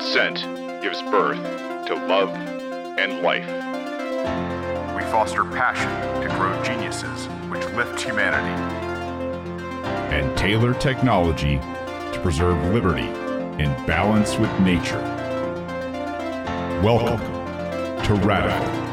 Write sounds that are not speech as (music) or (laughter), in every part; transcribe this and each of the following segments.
Consent gives birth to love and life. We foster passion to grow geniuses which lift humanity. And tailor technology to preserve liberty in balance with nature. Welcome to Radical.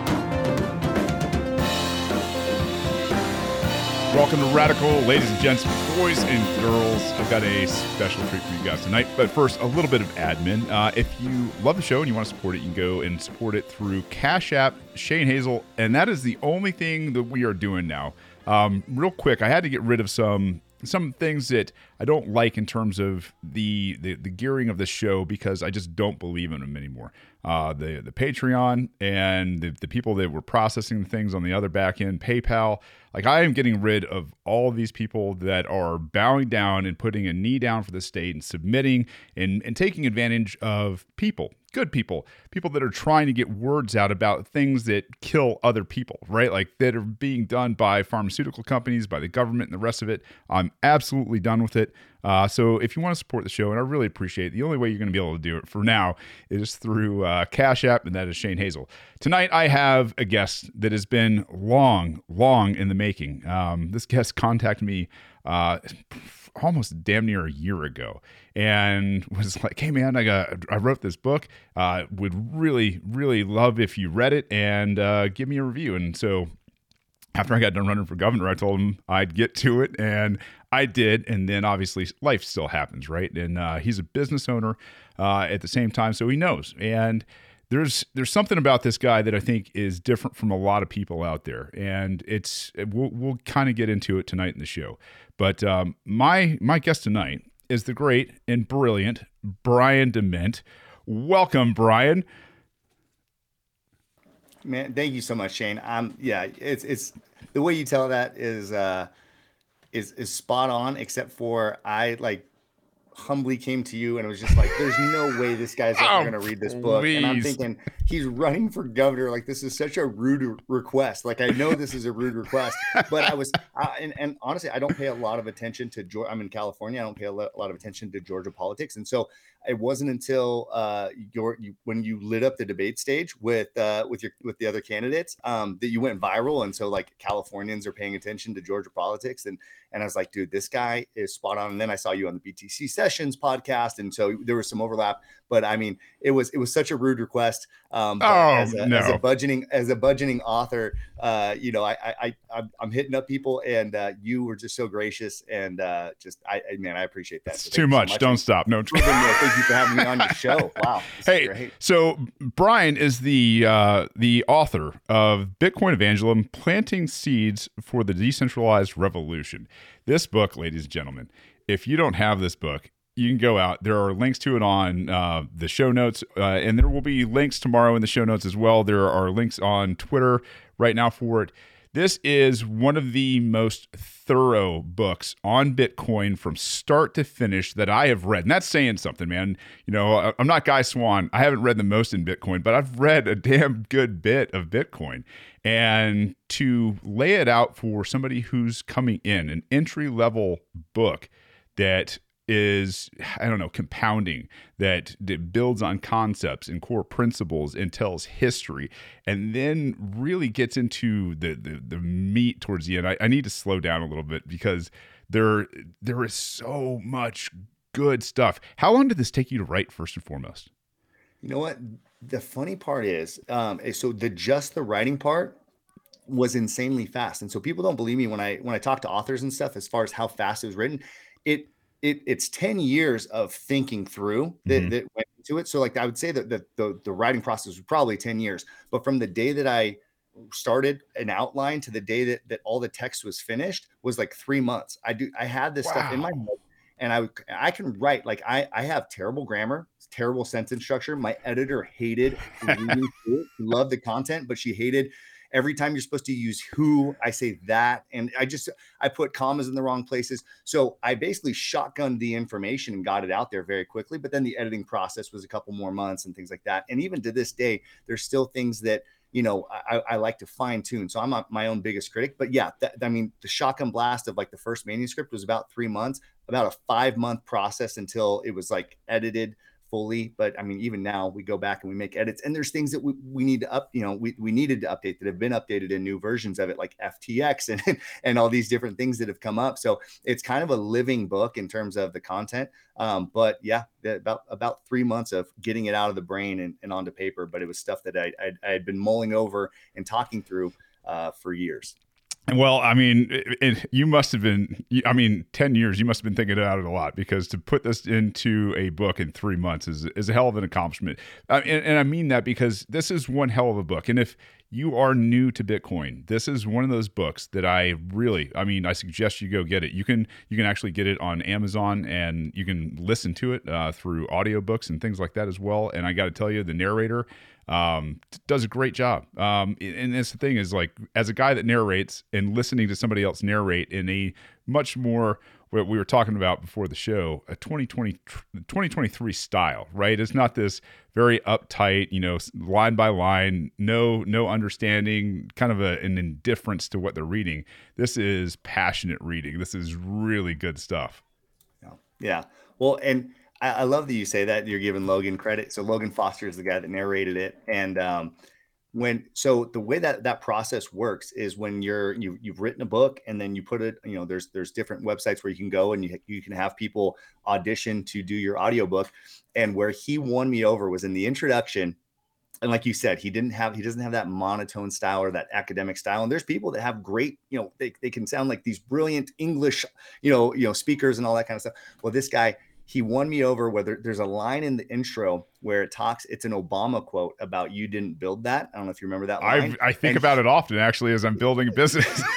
Welcome to Radical, ladies and gents, boys and girls. I've got a special treat for you guys tonight. But first, a little bit of admin. Uh, if you love the show and you want to support it, you can go and support it through Cash App, Shane Hazel, and that is the only thing that we are doing now. Um, real quick, I had to get rid of some some things that I don't like in terms of the, the the gearing of the show because I just don't believe in them anymore. Uh, the the Patreon and the, the people that were processing things on the other back end, PayPal. Like I am getting rid of all of these people that are bowing down and putting a knee down for the state and submitting and, and taking advantage of people, good people, people that are trying to get words out about things that kill other people, right? Like that are being done by pharmaceutical companies, by the government, and the rest of it. I'm absolutely done with it. Uh, so if you want to support the show, and I really appreciate it, the only way you're going to be able to do it for now is through uh, Cash App, and that is Shane Hazel. Tonight, I have a guest that has been long, long in the making. Um, this guest contacted me uh, almost damn near a year ago and was like hey man i got i wrote this book uh, would really really love if you read it and uh, give me a review and so after I got done running for governor, I told him I'd get to it, and I did. And then obviously life still happens, right? And uh, he's a business owner uh, at the same time, so he knows. And there's there's something about this guy that I think is different from a lot of people out there, and it's we'll we'll kind of get into it tonight in the show. But um, my my guest tonight is the great and brilliant Brian Dement. Welcome, Brian. Man, thank you so much, Shane. Um, yeah, it's it's the way you tell that is uh is is spot on, except for I like humbly came to you and it was just like, "There's no way this guy's ever Oh, going to read this book." And I'm thinking he's running for governor. Like this is such a rude request. Like I know this is a rude request, but I was, I, and, and honestly, I don't pay a lot of attention to Georgia. I'm in California. I don't pay a lot of attention to Georgia politics, and so it wasn't until uh, your you, when you lit up the debate stage with uh, with your with the other candidates um, that you went viral, and so like Californians are paying attention to Georgia politics, and and I was like, dude, this guy is spot on. And then I saw you on the BTC Sessions podcast, and so there was some overlap. But I mean, it was it was such a rude request. Um, Oh, as, a, as a budgeting as a budgeting author, uh, you know, I I, I I'm- I'm hitting up people, and uh, you were just so gracious, and uh, just I, I man, I appreciate that. It's So too so much. Don't stop. No. More, thank you for having me on your show. (laughs) Wow. Hey, so Brian is the uh, the author of Bitcoin Evangelism: Planting Seeds for the Decentralized Revolution. This book, ladies and gentlemen, if you don't have this book, you can go out. There are links to it on uh, the show notes, uh, and there will be links tomorrow in the show notes as well. There are links on Twitter right now for it. This is one of the most thorough books on Bitcoin from start to finish that I have read. And that's saying something, man. You know, I'm not Guy Swan. I haven't read the most in Bitcoin, but I've read a damn good bit of Bitcoin. And to lay it out for somebody who's coming in, an entry level book that is I don't know compounding that, that builds on concepts and core principles and tells history and then really gets into the the, the meat towards the end. I, I need to slow down a little bit because there there is so much good stuff. How long did this take you to write first and foremost? You know what? The funny part is, um, is so the just the writing part was insanely fast, and so people don't believe me when I when I talk to authors and stuff as far as how fast it was written. It it it's ten years of thinking through that, Mhm. that went into it. So like I would say that the, the the writing process was probably ten years, but from the day that I started an outline to the day that that all the text was finished was like three months. I do I had this stuff in my head and I I can write like I I have terrible grammar, terrible sentence structure. My editor hated reading it. Loved the content, but she hated every time you're supposed to use who I say that, and I just I put commas in the wrong places. So I basically shotgunned the information and got it out there very quickly. But then the editing process was a couple more months and things like that. And even to this day, there's still things that you know I, I like to fine tune. So I'm my own biggest critic. But yeah, that, I mean the shotgun blast of like the first manuscript was about three months, about a five month process until it was like edited fully but i mean even now we go back and we make edits and there's things that we, we need to up you know we, we needed to update that have been updated in new versions of it like ftx and (laughs) and all these different things that have come up. So it's kind of a living book in terms of the content um, but yeah about about three months of getting it out of the brain and, and onto paper but it was stuff that I, I, had been mulling over and talking through uh, for years well, I mean, it, it, you must have been, I mean, 10 years, you must have been thinking about it a lot because to put this into a book in three months is, is a hell of an accomplishment. and, and I mean that because this is one hell of a book. And if you are new to Bitcoin, this is one of those books that I really, I mean, I suggest you go get it. You can, you can actually get it on Amazon and you can listen to it uh, through audiobooks and things like that as well. And I got to tell you, the narrator, um, does a great job. Um, and that's the thing is like as a guy that narrates and listening to somebody else narrate in a much more what we were talking about before the show, a 2020 2023 style, right? It's not this very uptight, you know, line by line, no no understanding, kind of a, an indifference to what they're reading. This is passionate reading. This is really good stuff. Yeah. Yeah. Well, and I, I, love that you say that you're giving Logan credit. So Logan Foster is the guy that narrated it, and um, when so the way that that process works is when you're you you've written a book and then you put it you know there's there's different websites where you can go and you, you can have people audition to do your audiobook. And where he won me over was in the introduction. And like you said he didn't have he doesn't have that monotone style or that academic style. And there's people that have great you know they, they can sound like these brilliant english you know you know speakers and all that kind of stuff. Well this guy he won me over whether there's a line in the intro where it talks it's an obama quote about you didn't build that. I don't know if you remember that line. i, I think and about it often actually as i'm building a business. (laughs)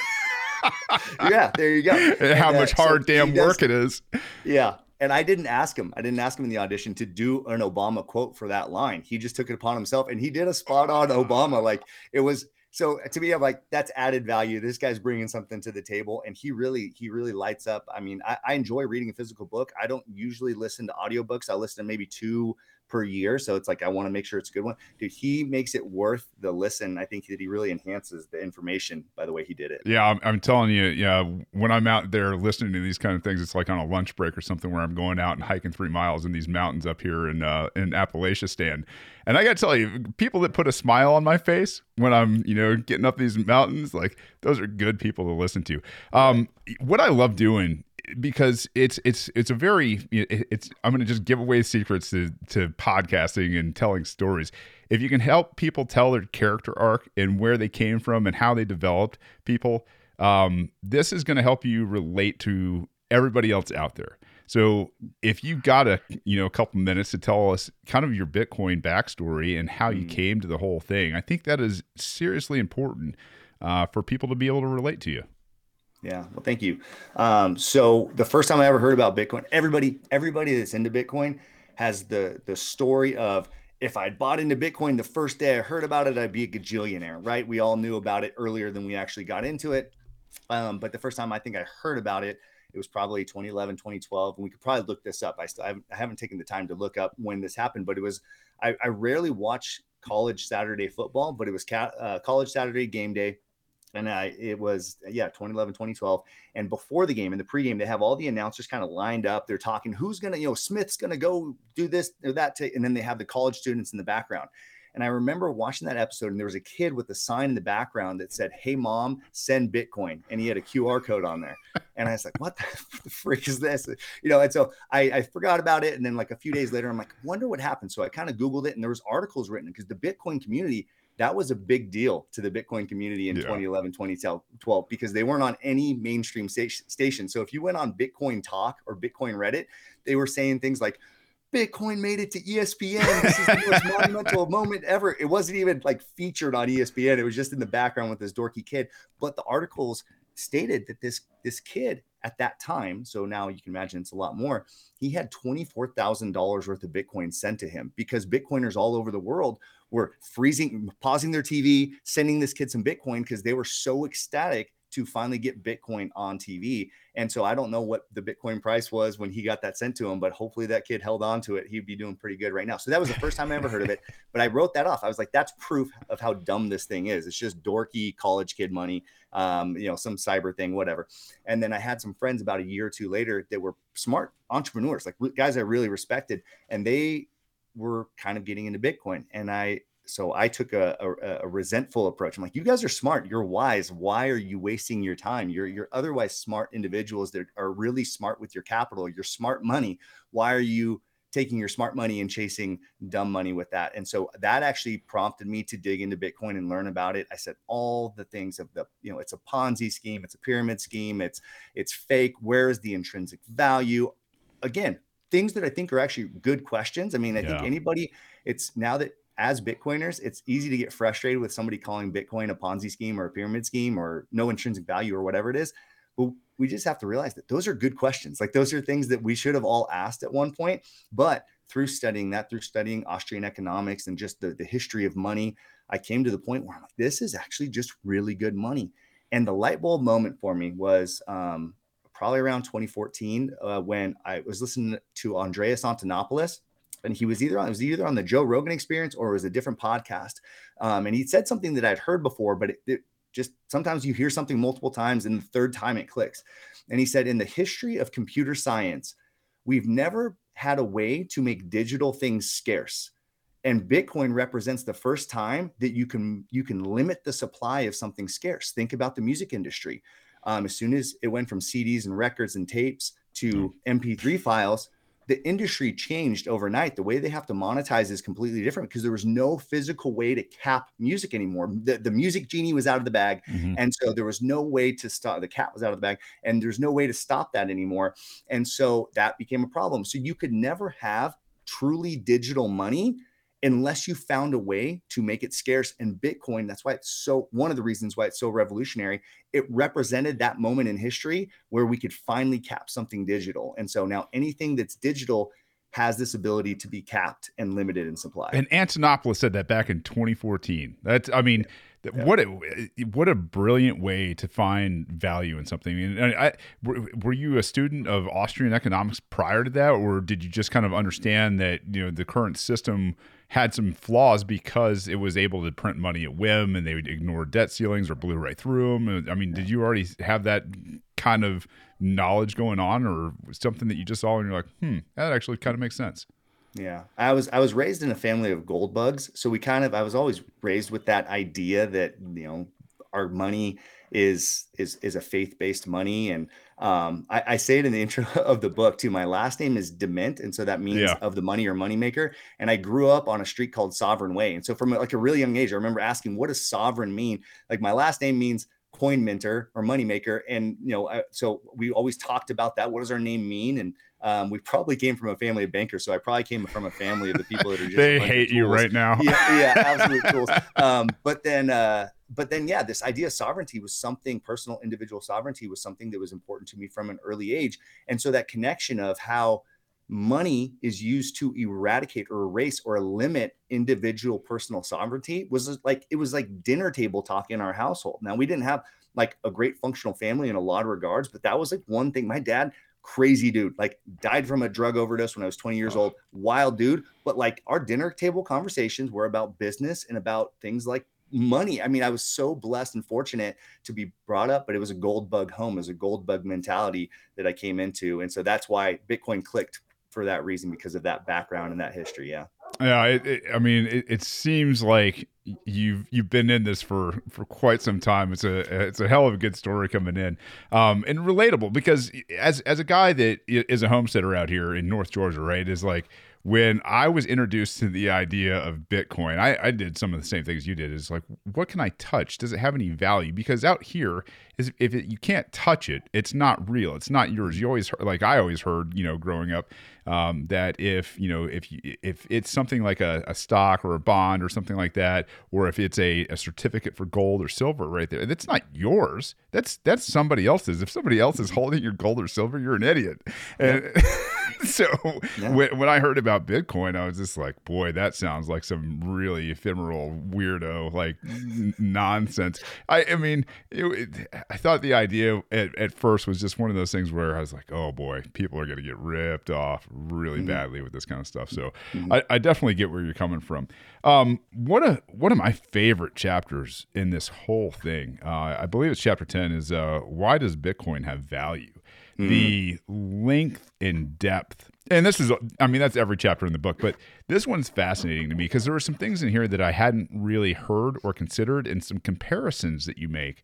Yeah there you go. And (laughs) how and, uh, much hard so damn does, work it is. Yeah and i didn't ask him. I didn't ask him in the audition to do an obama quote for that line. He just took it upon himself and he did a spot on obama. Like it was so uh, to me, I'm like, that's added value. This guy's bringing something to the table, and he really, he really lights up. I mean, I, I enjoy reading a physical book. I don't usually listen to audiobooks. I listen to maybe two per year. So it's like I want to make sure it's a good one. Dude, he makes it worth the listen. I think that he really enhances the information by the way he did it. Yeah, I'm, I'm, telling you, yeah, when I'm out there listening to these kind of things, it's like on a lunch break or something where I'm going out and hiking three miles in these mountains up here in uh, in Appalachia stand. And I got to tell you, people that put a smile on my face when I'm, you know, getting up these mountains, like those are good people to listen to. Um, what I love doing because it's it's it's a very it's I'm going to just give away secrets to to podcasting and telling stories. If you can help people tell their character arc and where they came from and how they developed people, um, this is going to help you relate to everybody else out there. So if you got a you know a couple minutes to tell us kind of your Bitcoin backstory and how you mm. came to the whole thing, I think that is seriously important uh, for people to be able to relate to you. Yeah. Well, thank you. Um, so the first time I ever heard about Bitcoin, everybody, everybody that's into Bitcoin has the the story of if I'd bought into Bitcoin the first day I heard about it, I'd be a gajillionaire, right? We all knew about it earlier than we actually got into it. Um, but the first time I think I heard about it, it was probably 2011, 2012. And we could probably look this up. I still I haven't, I haven't taken the time to look up when this happened, but it was, I, I rarely watch college Saturday football, but it was ca- uh, college Saturday game day and I, it was yeah 2011 2012 and before the game in the pregame they have all the announcers kind of lined up. They're talking who's gonna you know smith's gonna go do this or that to, and then they have the college students in the background. And i remember watching that episode and there was a kid with a sign in the background that said hey mom send bitcoin and he had a qr code on there. And i was like (laughs) what the, freak is this? You know and so I, I forgot about it and then like a few days later i'm like wonder what happened. So i kind of googled it and there was articles written because the bitcoin community that was a big deal to the Bitcoin community in yeah. 2011, 2012, because they weren't on any mainstream station. So if you went on Bitcoin Talk or Bitcoin Reddit, they were saying things like, Bitcoin made it to ESPN. This is the most (laughs) monumental moment ever. It wasn't even like featured on ESPN. It was just in the background with this dorky kid. But the articles stated that this this kid at that time, so now you can imagine it's a lot more. He had twenty four thousand dollars worth of Bitcoin sent to him because Bitcoiners all over the world were freezing, pausing their TV, sending this kid some Bitcoin because they were so ecstatic to finally get Bitcoin on TV. And so I don't know what the Bitcoin price was when he got that sent to him, but hopefully that kid held on to it. He'd be doing pretty good right now. So that was the first time I ever heard of it. (laughs) But I wrote that off. I was like, that's proof of how dumb this thing is. It's just dorky college kid money, um, you know, some cyber thing, whatever. And then I had some friends about a year or two later that were smart entrepreneurs, like guys I really respected, and they were kind of getting into Bitcoin. And I, so I took a, a, a, resentful approach. I'm like, you guys are smart. You're wise. Why are you wasting your time? You're, you're otherwise smart individuals that are really smart with your capital. You're smart money. Why are you taking your smart money and chasing dumb money with that? And so that actually prompted me to dig into Bitcoin and learn about it. I said all the things of the, you know, it's a Ponzi scheme, it's a pyramid scheme, it's it's fake. Where is the intrinsic value? Again, things that I think are actually good questions. I mean, I yeah. think anybody, it's now that as Bitcoiners, it's easy to get frustrated with somebody calling Bitcoin a Ponzi scheme or a pyramid scheme or no intrinsic value or whatever it is. But we just have to realize that those are good questions. Like those are things that we should have all asked at one point. But through studying that, through studying Austrian economics and just the, the history of money, I came to the point where I'm like, this is actually just really good money. And the light bulb moment for me was um, probably around 2014 uh, when I was listening to Andreas Antonopoulos. And he was either on it was either on the Joe Rogan Experience or it was a different podcast. Um, and he said something that I'd heard before, but it, it just sometimes you hear something multiple times and the third time it clicks. And he said, in the history of computer science, we've never had a way to make digital things scarce and bitcoin represents the first time that you can you can limit the supply of something scarce think about the music industry um, as soon as it went from CDs and records and tapes to MP3 hmm. files, the industry changed overnight. The way they have to monetize is completely different because there was no physical way to cap music anymore. The, the music genie was out of the bag. Mm-hmm. And so there was no way to stop the cat was out of the bag. And there's no way to stop that anymore. And so that became a problem. So you could never have truly digital money unless you found a way to make it scarce. And Bitcoin, that's why it's so one of the reasons why it's so revolutionary. It represented that moment in history where we could finally cap something digital. And so now anything that's digital has this ability to be capped and limited in supply. And Antonopoulos said that back in 2014. That's, I mean, yeah. what a what a brilliant way to find value in something. I I, were, were you a student of Austrian economics prior to that, or did you just kind of understand that you know the current system had some flaws because it was able to print money at whim and they would ignore debt ceilings or blew right through them. I mean, did you already have that kind of knowledge going on or something that you just saw and you're like, hmm, that actually kind of makes sense? Yeah. I was I was raised in a family of gold bugs. So we kind of I was always raised with that idea that, you know, our money is is is a faith-based money and um, I, I, say it in the intro (laughs) of the book too. My last name is Dement, and so that means yeah. of the money or moneymaker. And I grew up on a street called Sovereign Way, and so from like a really young age, I remember asking, "What does sovereign mean?" Like my last name means coin minter or moneymaker, and you know, I, so we always talked about that. What does our name mean? And um, we probably came from a family of bankers, so I probably came from a family of the people that are (laughs) just they hate you right now. yeah, yeah, (laughs) absolute tools. Um, but then, uh, but then, yeah, this idea of sovereignty was something personal, individual sovereignty was something that was important to me from an early age, and so that connection of how money is used to eradicate or erase or limit individual personal sovereignty was like it was like dinner table talk in our household. Now we didn't have like a great functional family in a lot of regards, but that was like one thing. My dad crazy dude. Like died from a drug overdose when I was 20 years old. Wild dude. But like our dinner table conversations were about business and about things like money. I mean, I was so blessed and fortunate to be brought up, but it was a gold bug home, it was a gold bug mentality that I came into. And so that's why Bitcoin clicked for that reason because of that background and that history. Yeah. Yeah, it, it, I mean, it, it, seems like you've you've been in this for for quite some time. It's a it's a hell of a good story coming in, um, and relatable because as as a guy that is a homesteader out here in North Georgia, right, is like when I was introduced to the idea of Bitcoin, I, I, did some of the same things you did. Is like, what can I touch? Does it have any value? Because out here, is if it, you can't touch it, it's not real. It's not yours. You always heard, like I always heard, you know, growing up, um, that if you know if you, if it's something like a, a, stock or a bond or something like that, or if it's a, a certificate for gold or silver right there, that's not yours. That's that's somebody else's. If somebody else is holding your gold or silver, you're an idiot. And (laughs) (laughs) so yeah. when, when I heard about Bitcoin, I was just like, boy, that sounds like some really ephemeral weirdo like nonsense. I I mean, it, it, I thought the idea at, at first was just one of those things where I was like, oh boy, people are going to get ripped off really mm-hmm. badly with this kind of stuff. So mm-hmm. I, I, definitely get where you're coming from. Um, what a one of my favorite chapters in this whole thing, uh, I believe it's chapter ten, is uh, why does Bitcoin have value? Mm-hmm. The length and depth. And this is i mean that's every chapter in the book but this one's fascinating to me because there were some things in here that i hadn't really heard or considered and some comparisons that you make.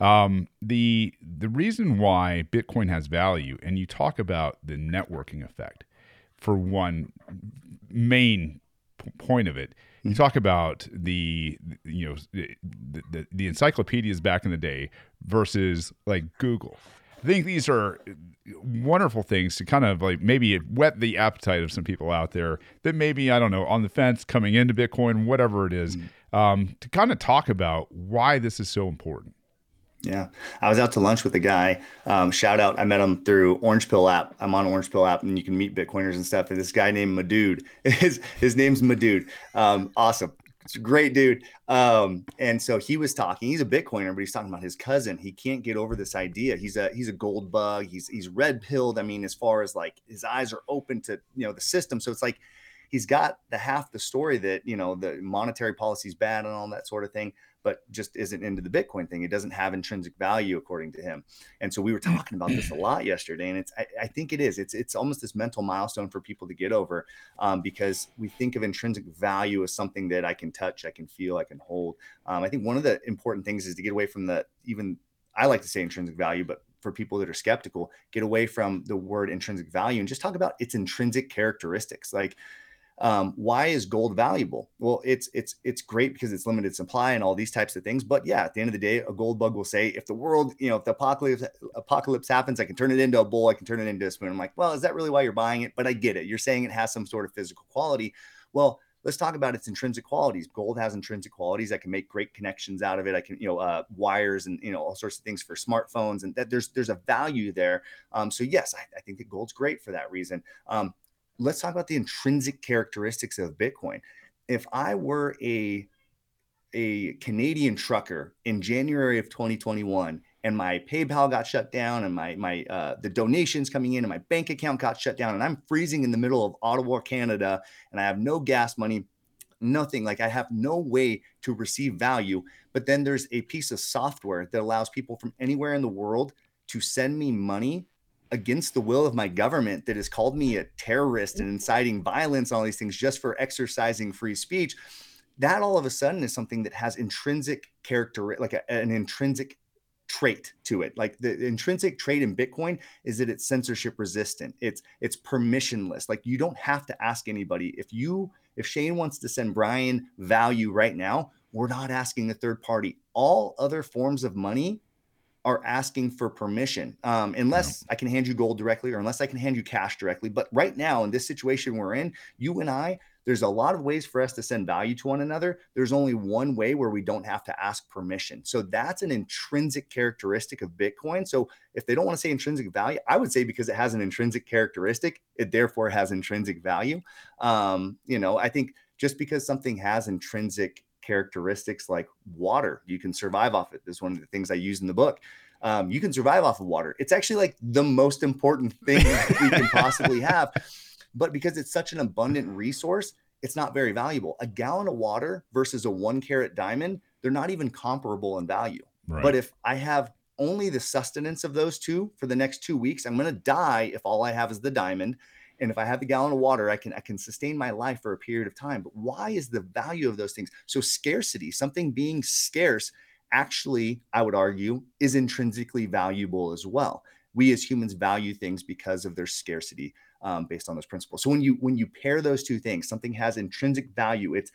Um, the the reason why bitcoin has value and you talk about the networking effect for one main p- point of it. You talk about the you know the, the, the encyclopedias back in the day versus like google I think these are wonderful things to kind of like maybe whet the appetite of some people out there that maybe I don't know on the fence coming into Bitcoin, whatever it is, um, to kind of talk about why this is so important. Yeah, I was out to lunch with a guy. Um, shout out! I met him through Orange Pill app. I'm on Orange Pill app, and you can meet Bitcoiners and stuff. And this guy named Madude, (laughs) his his name's Madude. Um, awesome. It's a great dude. Um, and so he was talking. He's a Bitcoiner, but he's talking about his cousin. He can't get over this idea. He's a he's a gold bug. He's he's red pilled. I mean, as far as like his eyes are open to you know the system. So it's like he's got the half the story that you know the monetary policy is bad and all that sort of thing but just isn't into the bitcoin thing. It doesn't have intrinsic value according to him. And so we were talking about this a lot yesterday and it's i, I think it is. It's it's almost this mental milestone for people to get over um, because we think of intrinsic value as something that i can touch i can feel i can hold. Um, i think one of the important things is to get away from the even i like to say intrinsic value but for people that are skeptical get away from the word intrinsic value and just talk about its intrinsic characteristics. Like um, why is gold valuable? Well, it's it's it's great because it's limited supply and all these types of things. But yeah, at the end of the day, a gold bug will say, if the world, you know, if the apocalypse apocalypse happens, I can turn it into a bull, I can turn it into a spoon. I'm like, well, is that really why you're buying it? But I get it. You're saying it has some sort of physical quality. Well, let's talk about its intrinsic qualities. Gold has intrinsic qualities. I can make great connections out of it. I can, you know, uh, wires and you know all sorts of things for smartphones, and that there's there's a value there. Um, so yes, I, I, think that gold's great for that reason. Um, let's talk about the intrinsic characteristics of Bitcoin. If I were a a Canadian trucker in January of 2021 and my PayPal got shut down and my my uh, the donations coming in and my bank account got shut down and I'm freezing in the middle of Ottawa, Canada, and I have no gas money, nothing. Like I have no way to receive value. But then there's a piece of software that allows people from anywhere in the world to send me money against the will of my government that has called me a terrorist and mm-hmm. inciting violence, and all these things just for exercising free speech, that all of a sudden is something that has intrinsic character, like a, an intrinsic trait to it. Like the, the intrinsic trait in Bitcoin is that it's censorship resistant. It's it's permissionless. Like you don't have to ask anybody. If you if Shane wants to send Brian value right now, we're not asking a third party. All other forms of money are asking for permission um, unless I can hand you gold directly or unless I can hand you cash directly. But right now, in this situation we're in, you and I, there's a lot of ways for us to send value to one another. There's only one way where we don't have to ask permission. So that's an intrinsic characteristic of Bitcoin. So if they don't want to say intrinsic value, I would say because it has an intrinsic characteristic, it therefore has intrinsic value. Um, you know, I think just because something has intrinsic characteristics like water. You can survive off it. This is one of the things I use in the book. Um, you can survive off of water. It's actually like the most important thing we can possibly (laughs) have. But because it's such an abundant resource, it's not very valuable. A gallon of water versus a one carat diamond, they're not even comparable in value. Right. But if I have only the sustenance of those two for the next two weeks, I'm going to die if all I have is the diamond and if i have a gallon of water i can i can sustain my life for a period of time but why is the value of those things? So scarcity something being scarce actually i would argue is intrinsically valuable as well. We as humans value things because of their scarcity um, based on those principles. So when you when you pair those two things something has intrinsic value it's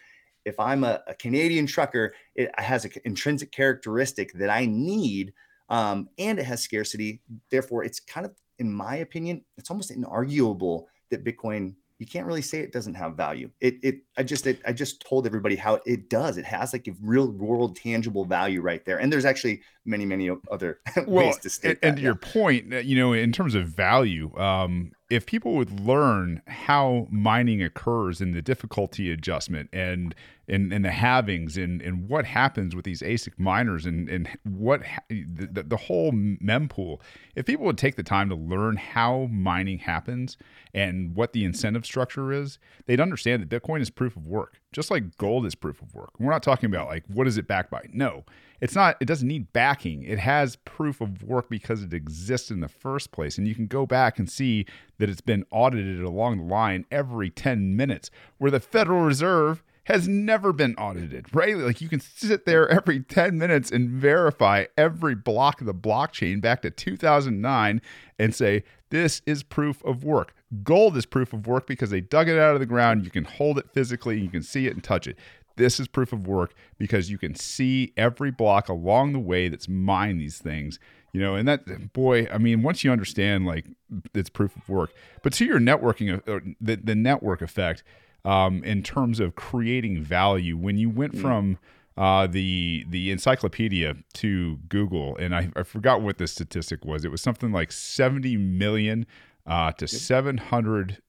if i'm a, a canadian trucker it has an intrinsic characteristic that i need um, and it has scarcity therefore it's kind of in my opinion, it's almost inarguable that Bitcoin you can't really say it doesn't have value. It it I just it, I just told everybody how it does. It has like a real world tangible value right there. And there's actually many many other (laughs) well, ways to state and, and to your point, uh, you know, in terms of value, um, if people would learn how mining occurs and the difficulty adjustment and and, and the halvings and, and what happens with these ASIC miners and, and what ha- the, the whole mempool. If people would take the time to learn how mining happens and what the incentive structure is, they'd understand that Bitcoin is proof of work, just like gold is proof of work. We're not talking about like what is it backed by? No, it's not. It doesn't need backing. It has proof of work because it exists in the first place, and you can go back and see that it's been audited along the line every 10 minutes, where the Federal Reserve has never been audited, right? Like you can sit there every 10 minutes and verify every block of the blockchain back to 2009 and say, this is proof of work. Gold is proof of work because they dug it out of the ground. You can hold it physically, you can see it and touch it. This is proof of work because you can see every block along the way that's mined these things. You know, and that boy, I mean, once you understand like it's proof of work, but to your networking, uh, the, the network effect, um, in terms of creating value. When you went mm. from uh, the the encyclopedia to Google, and I, I, forgot what the statistic was. It was something like seventy million uh, to seven hundred.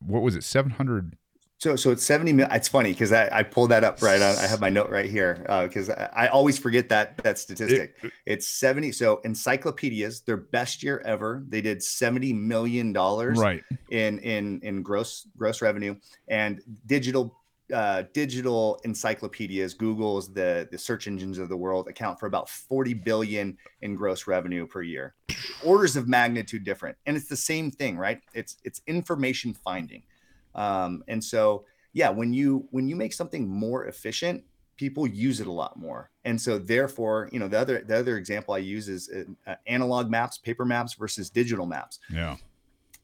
What was it? Seven hundred so, so it's 70 million. It's funny because I, I pulled that up right on. I have my note right here because uh, I, I, always forget that that statistic. It, it's 70. So encyclopedias, their best year ever, they did 70 million dollars right in in in gross gross revenue and digital uh, digital encyclopedias, Google's the the search engines of the world account for about 40 billion in gross revenue per year. Orders of magnitude different, and it's the same thing, right? It's it's information finding. Um, and so, yeah, when you when you make something more efficient, people use it a lot more. And so, therefore, you know, the other the other example I use is uh, analog maps, paper maps versus digital maps. Yeah.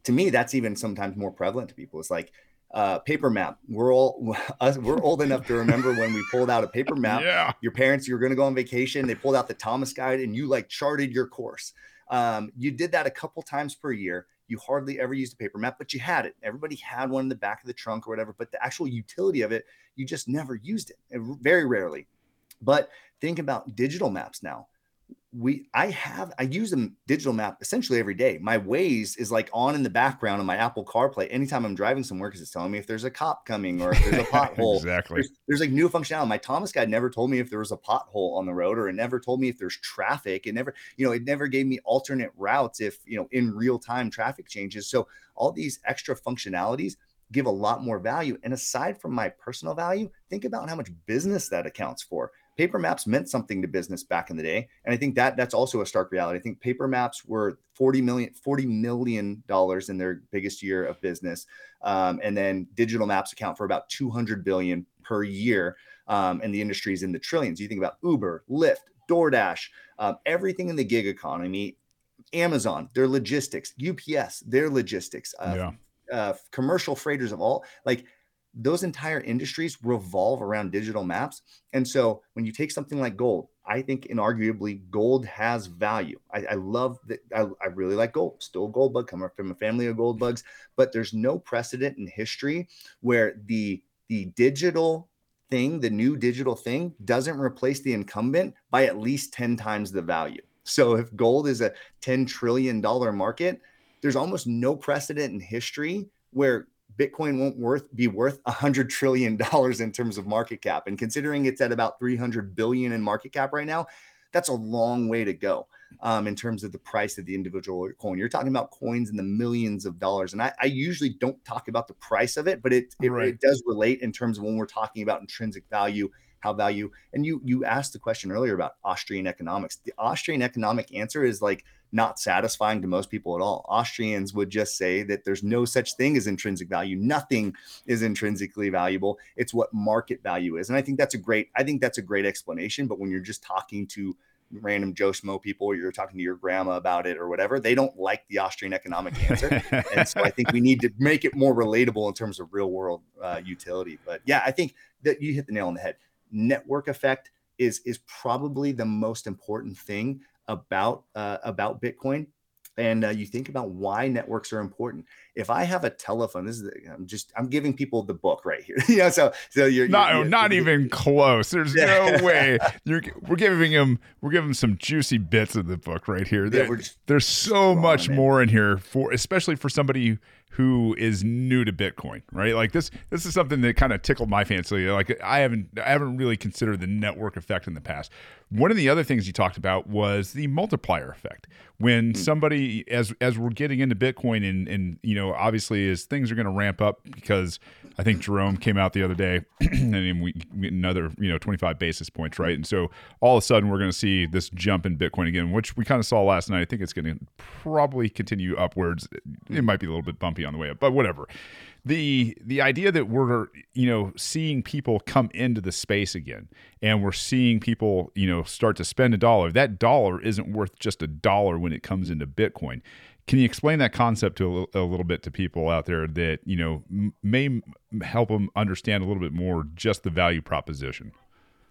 To me, that's even sometimes more prevalent to people. It's like uh, paper map. We're all (laughs) us, we're old enough to remember when we pulled out a paper (laughs) map. Yeah. Your parents, you were going to go on vacation. They pulled out the Thomas Guide, and you like charted your course. Um, you did that a couple times per year. You hardly ever used a paper map, but you had it. Everybody had one in the back of the trunk or whatever, but the actual utility of it, you just never used it, eh, very rarely. But think about digital maps now we I have I use a digital map essentially every day. My Waze is like on in the background on my Apple CarPlay anytime I'm driving somewhere because it's telling me if there's a cop coming or if there's a (laughs) pothole. exactly. There's, there's, like new functionality. My Thomas guide never told me if there was a pothole on the road or it never told me if there's traffic. It never, you know, it never gave me alternate routes if, you know, in real time traffic changes. So all these extra functionalities give a lot more value. And aside from my personal value, think about how much business that accounts for paper maps meant something to business back in the day. And i think that that's also a stark reality. I think paper maps were 40 million 40 million dollars in their biggest year of business. Um, and then digital maps account for about 200 billion per year. Um, and the industry is in the trillions. You think about uber lyft doordash um, everything in the gig economy amazon their logistics ups their logistics uh, yeah. uh, commercial freighters of all like those entire industries revolve around digital maps. And so when you take something like gold, I think inarguably gold has value. I, I love that. I, I, really like gold, still a gold bug, coming from a family of gold bugs, but there's no precedent in history where the the digital thing, the new digital thing, doesn't replace the incumbent by at least 10 times the value. So if gold is a $10 trillion market, there's almost no precedent in history where Bitcoin won't worth be worth a hundred trillion (laughs) dollars in terms of market cap. And considering it's at about 300 billion in market cap right now, that's a long way to go um, in terms of the price of the individual coin. You're talking about coins in the millions of dollars. And I, I usually don't talk about the price of it, but it, it, right. it does relate in terms of when we're talking about intrinsic value how value and you you asked the question earlier about austrian economics the austrian economic answer is like not satisfying to most people at all. Austrians would just say that there's no such thing as intrinsic value. Nothing is intrinsically valuable. It's what market value is. And i think that's a great i think that's a great explanation but when you're just talking to random Joe Smo people, or you're talking to your grandma about it or whatever, they don't like the Austrian economic answer. and so I think we need to make it more relatable in terms of real world uh, utility. But yeah, I think that you hit the nail on the head. Network effect is is probably the most important thing about uh, about Bitcoin. And uh, you think about why networks are important. If I have a telephone, this is I'm just I'm giving people the book right here. (laughs) you know, so so you're not you're, not you're, even close. There's no (laughs) way you're we're giving him we're giving him some juicy bits of the book right here. There, yeah, there's so much more in here for especially for somebody who is new to Bitcoin, right? Like this this is something that kind of tickled my fancy. Like I haven't I haven't really considered the network effect in the past. One of the other things you talked about was the multiplier effect. When hmm. somebody as as we're getting into Bitcoin and and you know obviously as things are going to ramp up because I think Jerome came out the other day (clears throat) and we another you know 25 basis points right? And so all of a sudden we're going to see this jump in Bitcoin again which we kind of saw last night. I think it's going to probably continue upwards. It might be a little bit bumpy on the way up but whatever. The the idea that we're you know seeing people come into the space again and we're seeing people you know start to spend a dollar that dollar isn't worth just a dollar when it comes into bitcoin can you explain that concept to a little, a little bit to people out there that you know m- may help them understand a little bit more just the value proposition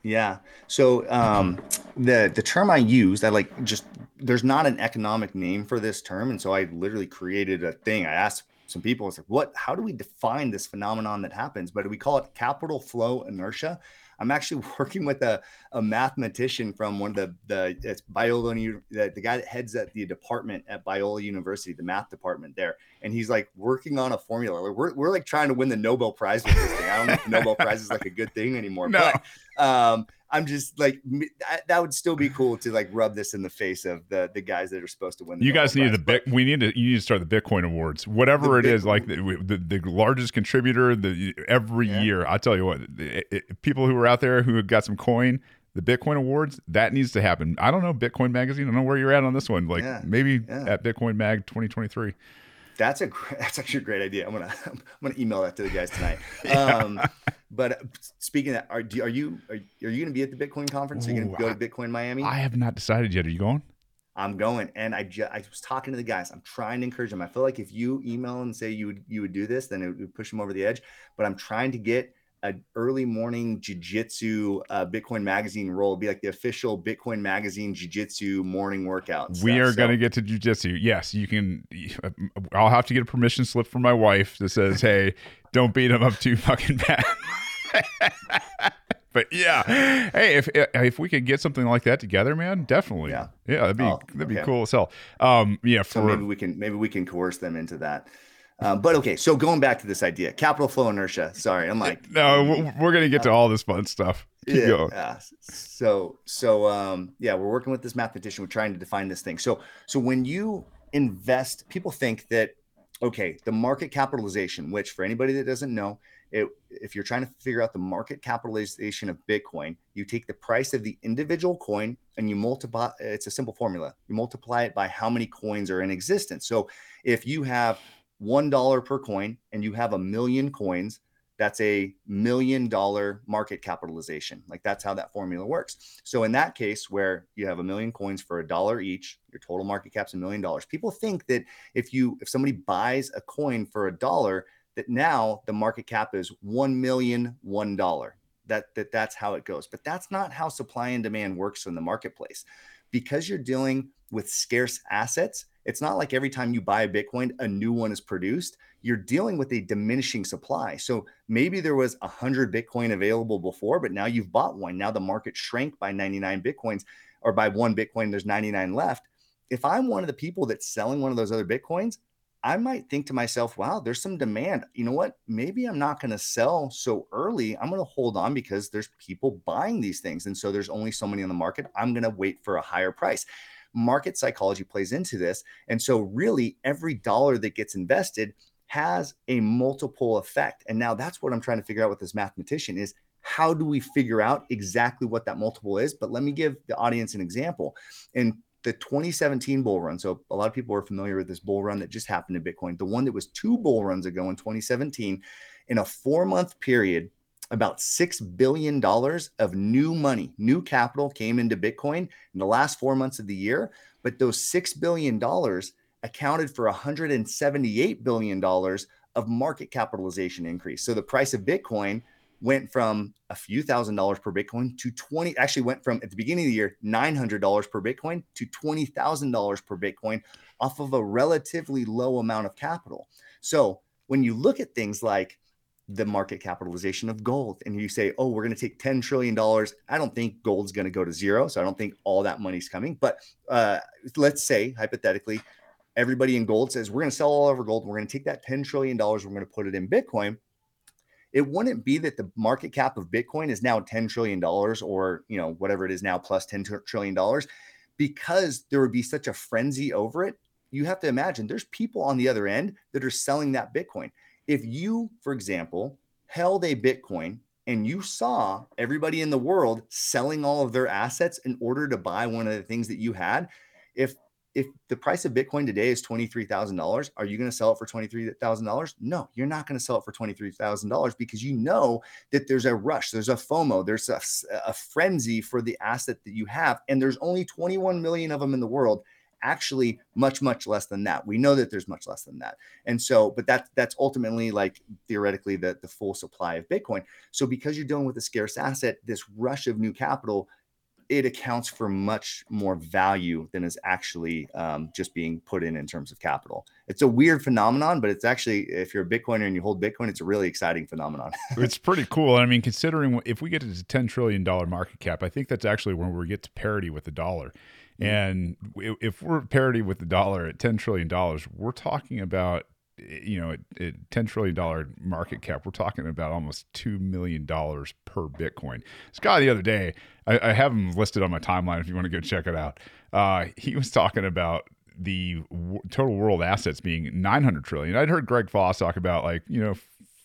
yeah. So um, the the term I used, I like just there's not an economic name for this term, and so I literally created a thing. I asked some people, it's like, what? How do we define this phenomenon that happens? But we call it capital flow inertia. I'm actually (laughs) working with a, a mathematician from one of the the it's Biola the, the guy that heads at the department at Biola University, the math department there, and he's like working on a formula. We're, we're like trying to win the Nobel Prize with this thing. I don't know if the Nobel Prize is like a good thing anymore, (laughs) No. but um, I'm just like that, that would still be cool to like rub this in the face of the the guys that are supposed to win. The you guys need the Prize. bit we need to you need to start the bitcoin awards whatever The it is Bit- like the, the, the largest contributor the every Yeah. year i tell you what it, it- people who are out there who have got some coin the bitcoin awards that needs to happen i don't know bitcoin magazine i don't know where you're at on this one like Yeah. maybe Yeah. at bitcoin mag 2023 That's a (laughs) that's actually a great idea. I'm gonna (laughs) I'm gonna email that to the guys tonight. (laughs) Um, but uh, speaking of that, are, do, are you are, are you gonna be at the Bitcoin conference? Are you Ooh, gonna go I- to Bitcoin Miami? i have not decided yet are you going I'm going, and I just I was talking to the guys. I'm trying to encourage them. I feel like if you email and say you would you would do this, then it would push them over the edge. But I'm trying to get an early morning jiu-jitsu uh, Bitcoin magazine role It'd be like the official Bitcoin magazine jiu-jitsu morning workout. we stuff. are So- going to get to jujitsu. Yes, you can. I'll have to get a permission slip from my wife that says, (laughs) "Hey, don't beat him up too fucking bad." (laughs) but yeah, hey, if if we could get something like that together, man, definitely. Yeah. yeah, that'd be Oh, that'd be cool as hell. Um, yeah, so for maybe we can maybe we can coerce them into that. Um, but okay, so going back to this idea, capital flow inertia. Sorry, I'm like no, we're- we're gonna get to all this fun stuff. Keep yeah, going. yeah. So so um yeah, we're working with this mathematician. We're trying to define this thing. So so when you invest, people think that okay, the market capitalization, which for anybody that doesn't know, it, if you're trying to figure out the market capitalization of Bitcoin, you take the price of the individual coin and you multiply. It's a simple formula. You multiply it by how many coins are in existence. So if you have one dollar per coin and you have a million coins, that's a million dollar market capitalization. Like that's how that formula works. So in that case, where you have a million coins for a dollar each, your total market cap's a million dollars. People think that if you if somebody buys a coin for a dollar, that now the market cap is one million one dollar. That that that's how it goes. But that's not how supply and demand works in the marketplace. Because you're dealing with scarce assets, it's not like every time you buy a Bitcoin, a new one is produced. You're dealing with a diminishing supply. So maybe there was 100 Bitcoin available before, but now you've bought one. Now the market shrank by 99 Bitcoins or by one Bitcoin, there's 99 left. If I'm one of the people that's selling one of those other Bitcoins, I might think to myself, wow, there's some demand. You know what? Maybe I'm not going to sell so early. I'm going to hold on because there's people buying these things. And so there's only so many on the market. I'm going to wait for a higher price. Market psychology plays into this. And so, really, every dollar that gets invested has a multiple effect. And now that's what I'm trying to figure out with this mathematician is how do we figure out exactly what that multiple is? But let me give the audience an example. In the 2017 bull run, so a lot of people are familiar with this bull run that just happened in Bitcoin. The one that was two bull runs ago in 2017, in a four month period, about $6 billion of new money, new capital came into Bitcoin in the last four months of the year. But those $6 billion accounted for $178 billion of market capitalization increase. So the price of Bitcoin went from a few thousand dollars per Bitcoin to 20, actually went from at the beginning of the year, $900 per Bitcoin to $20,000 per Bitcoin off of a relatively low amount of capital. So when you look at things like the market capitalization of gold and you say, oh, we're going to take $10 trillion, I don't think gold's going to go to zero. So I don't think all that money's coming. But uh, let's say, hypothetically, everybody in gold says we're going to sell all of our gold. We're going to take that $10 trillion, we're going to put it in Bitcoin. It wouldn't be that the market cap of Bitcoin is now $10 trillion or, you know, whatever it is now plus $10 trillion because there would be such a frenzy over it. You have to imagine there's people on the other end that are selling that Bitcoin. If you, for example, held a Bitcoin and you saw everybody in the world selling all of their assets in order to buy one of the things that you had, if if the price of Bitcoin today is $23,000, are you going to sell it for $23,000? No, you're not going to sell it for $23,000 because you know that there's a rush, there's a FOMO, there's a, a frenzy for the asset that you have. And there's only 21 million of them in the world actually much much less than that. We know that there's much less than that. And so but that's that's ultimately like theoretically the, the full supply of bitcoin. So because you're dealing with a scarce asset this rush of new capital it accounts for much more value than is actually um, just being put in in terms of capital. It's a weird phenomenon, but it's actually, if you're a Bitcoiner and you hold Bitcoin, it's a really exciting phenomenon. (laughs) it's pretty cool. I mean, considering if we get to the $10 trillion market cap, I think that's actually when we get to parity with the dollar. Mm-hmm. And if we're parity with the dollar at $10 trillion, we're talking about you know, at, ten trillion dollar market cap, we're talking about almost two million dollars per Bitcoin. This guy the other day, I, I, have him listed on my timeline if you want to go check it out. Uh, he was talking about the w- total world assets being 900 trillion. I'd heard Greg Foss talk about like, you know,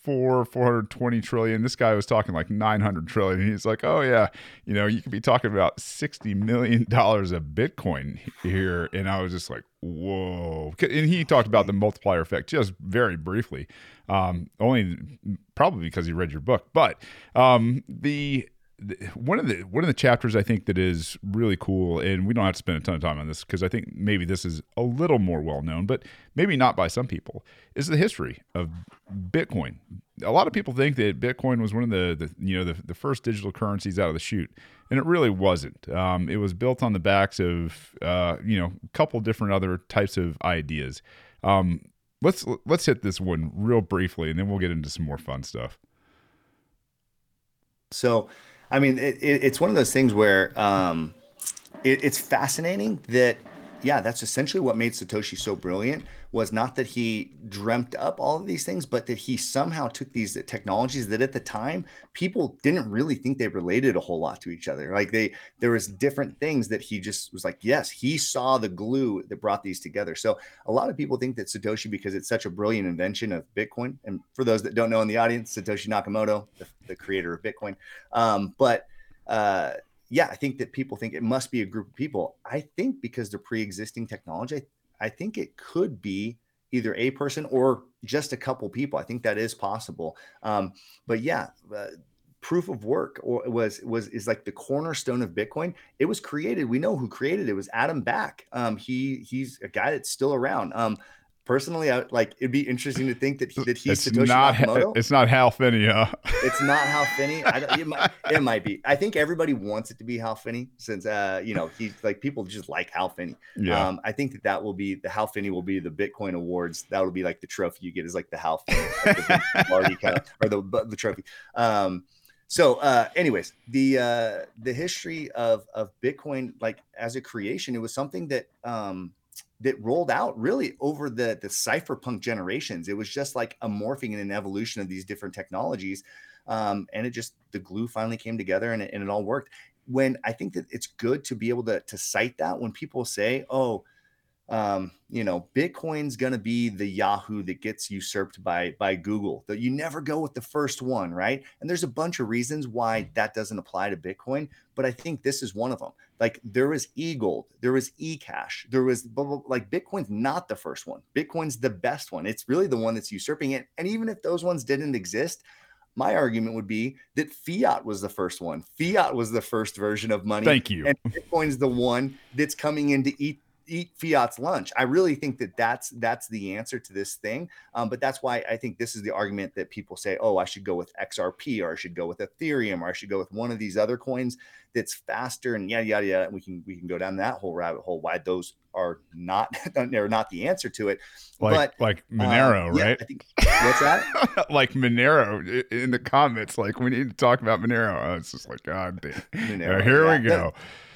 four, 420 trillion. This guy was talking like 900 trillion. He's like, oh, yeah, you know, you could be talking about $60 million of Bitcoin here. And I was just like, whoa. And he talked about the multiplier effect just very briefly, um, only probably because he read your book. But um, the one of the one of the chapters I think that is really cool, and we don't have to spend a ton of time on this because I think maybe this is a little more well known, but maybe not by some people, is the history of Bitcoin. A lot of people think that Bitcoin was one of the, the you know the, the first digital currencies out of the chute, and it really wasn't. Um, it was built on the backs of uh, you know a couple different other types of ideas. Um, let's let's hit this one real briefly, and then we'll get into some more fun stuff. So I mean, it, it, it's one of those things where um, it, it's fascinating that, yeah, that's essentially what made Satoshi so brilliant was not that he dreamt up all of these things, but that he somehow took these technologies that at the time people didn't really think they related a whole lot to each other. Like they, there was different things that he just was like, yes, he saw the glue that brought these together. So a lot of people think that Satoshi, because it's such a brilliant invention of Bitcoin, and for those that don't know in the audience, Satoshi Nakamoto, the, the creator of Bitcoin, um, but uh, yeah, I think that people think it must be a group of people. I think because they're pre-existing technology, I think it could be either a person or just a couple people. I think that is possible. Um, but yeah, uh, proof of work or was was is like the cornerstone of Bitcoin. It was created. We know who created it. it was Adam Back. Um, he he's a guy that's still around. Um, personally, I like it'd be interesting to think that he, that he's it's Satoshi not, Nakamoto. It's not Hal Finney, huh? it's not Hal Finney. I don't, it, might, it might be. I think everybody wants it to be Hal Finney since uh you know he's like people just like Hal Finney. Yeah. Um, I think that that will be the Hal Finney will be the Bitcoin Awards. That will be like the trophy you get is like the Hal Finney, like the kind (laughs) of or the the trophy. Um, so uh anyways the uh the history of of bitcoin like as a creation it was something that um that rolled out really over the the cypherpunk generations. It was just like a morphing and an evolution of these different technologies, um, and it just the glue finally came together and it, and it all worked. When I think that it's good to be able to to cite that when people say, "Oh, um, you know, Bitcoin's going to be the Yahoo that gets usurped by by Google. That you never go with the first one, right? And there's a bunch of reasons why that doesn't apply to Bitcoin, but I think this is one of them. Like there was eGold, there was eCash, there was blah, blah, like Bitcoin's not the first one. Bitcoin's the best one. It's really the one that's usurping it. And even if those ones didn't exist, my argument would be that fiat was the first one. Fiat was the first version of money. Thank you. And Bitcoin's the one that's coming in to eat eat fiat's lunch. I really think that that's that's the answer to this thing. Um, but that's why I think this is the argument that people say, oh, I should go with XRP or I should go with Ethereum or I should go with one of these other coins that's faster and yada yada yada. We can we can go down that whole rabbit hole. Why those are not (laughs) they're not the answer to it. Like but like Monero, um, yeah, right? I think, what's that? (laughs) like Monero in the comments. Like we need to talk about Monero. Oh, it's just like God damn. Monero, here yeah. we go.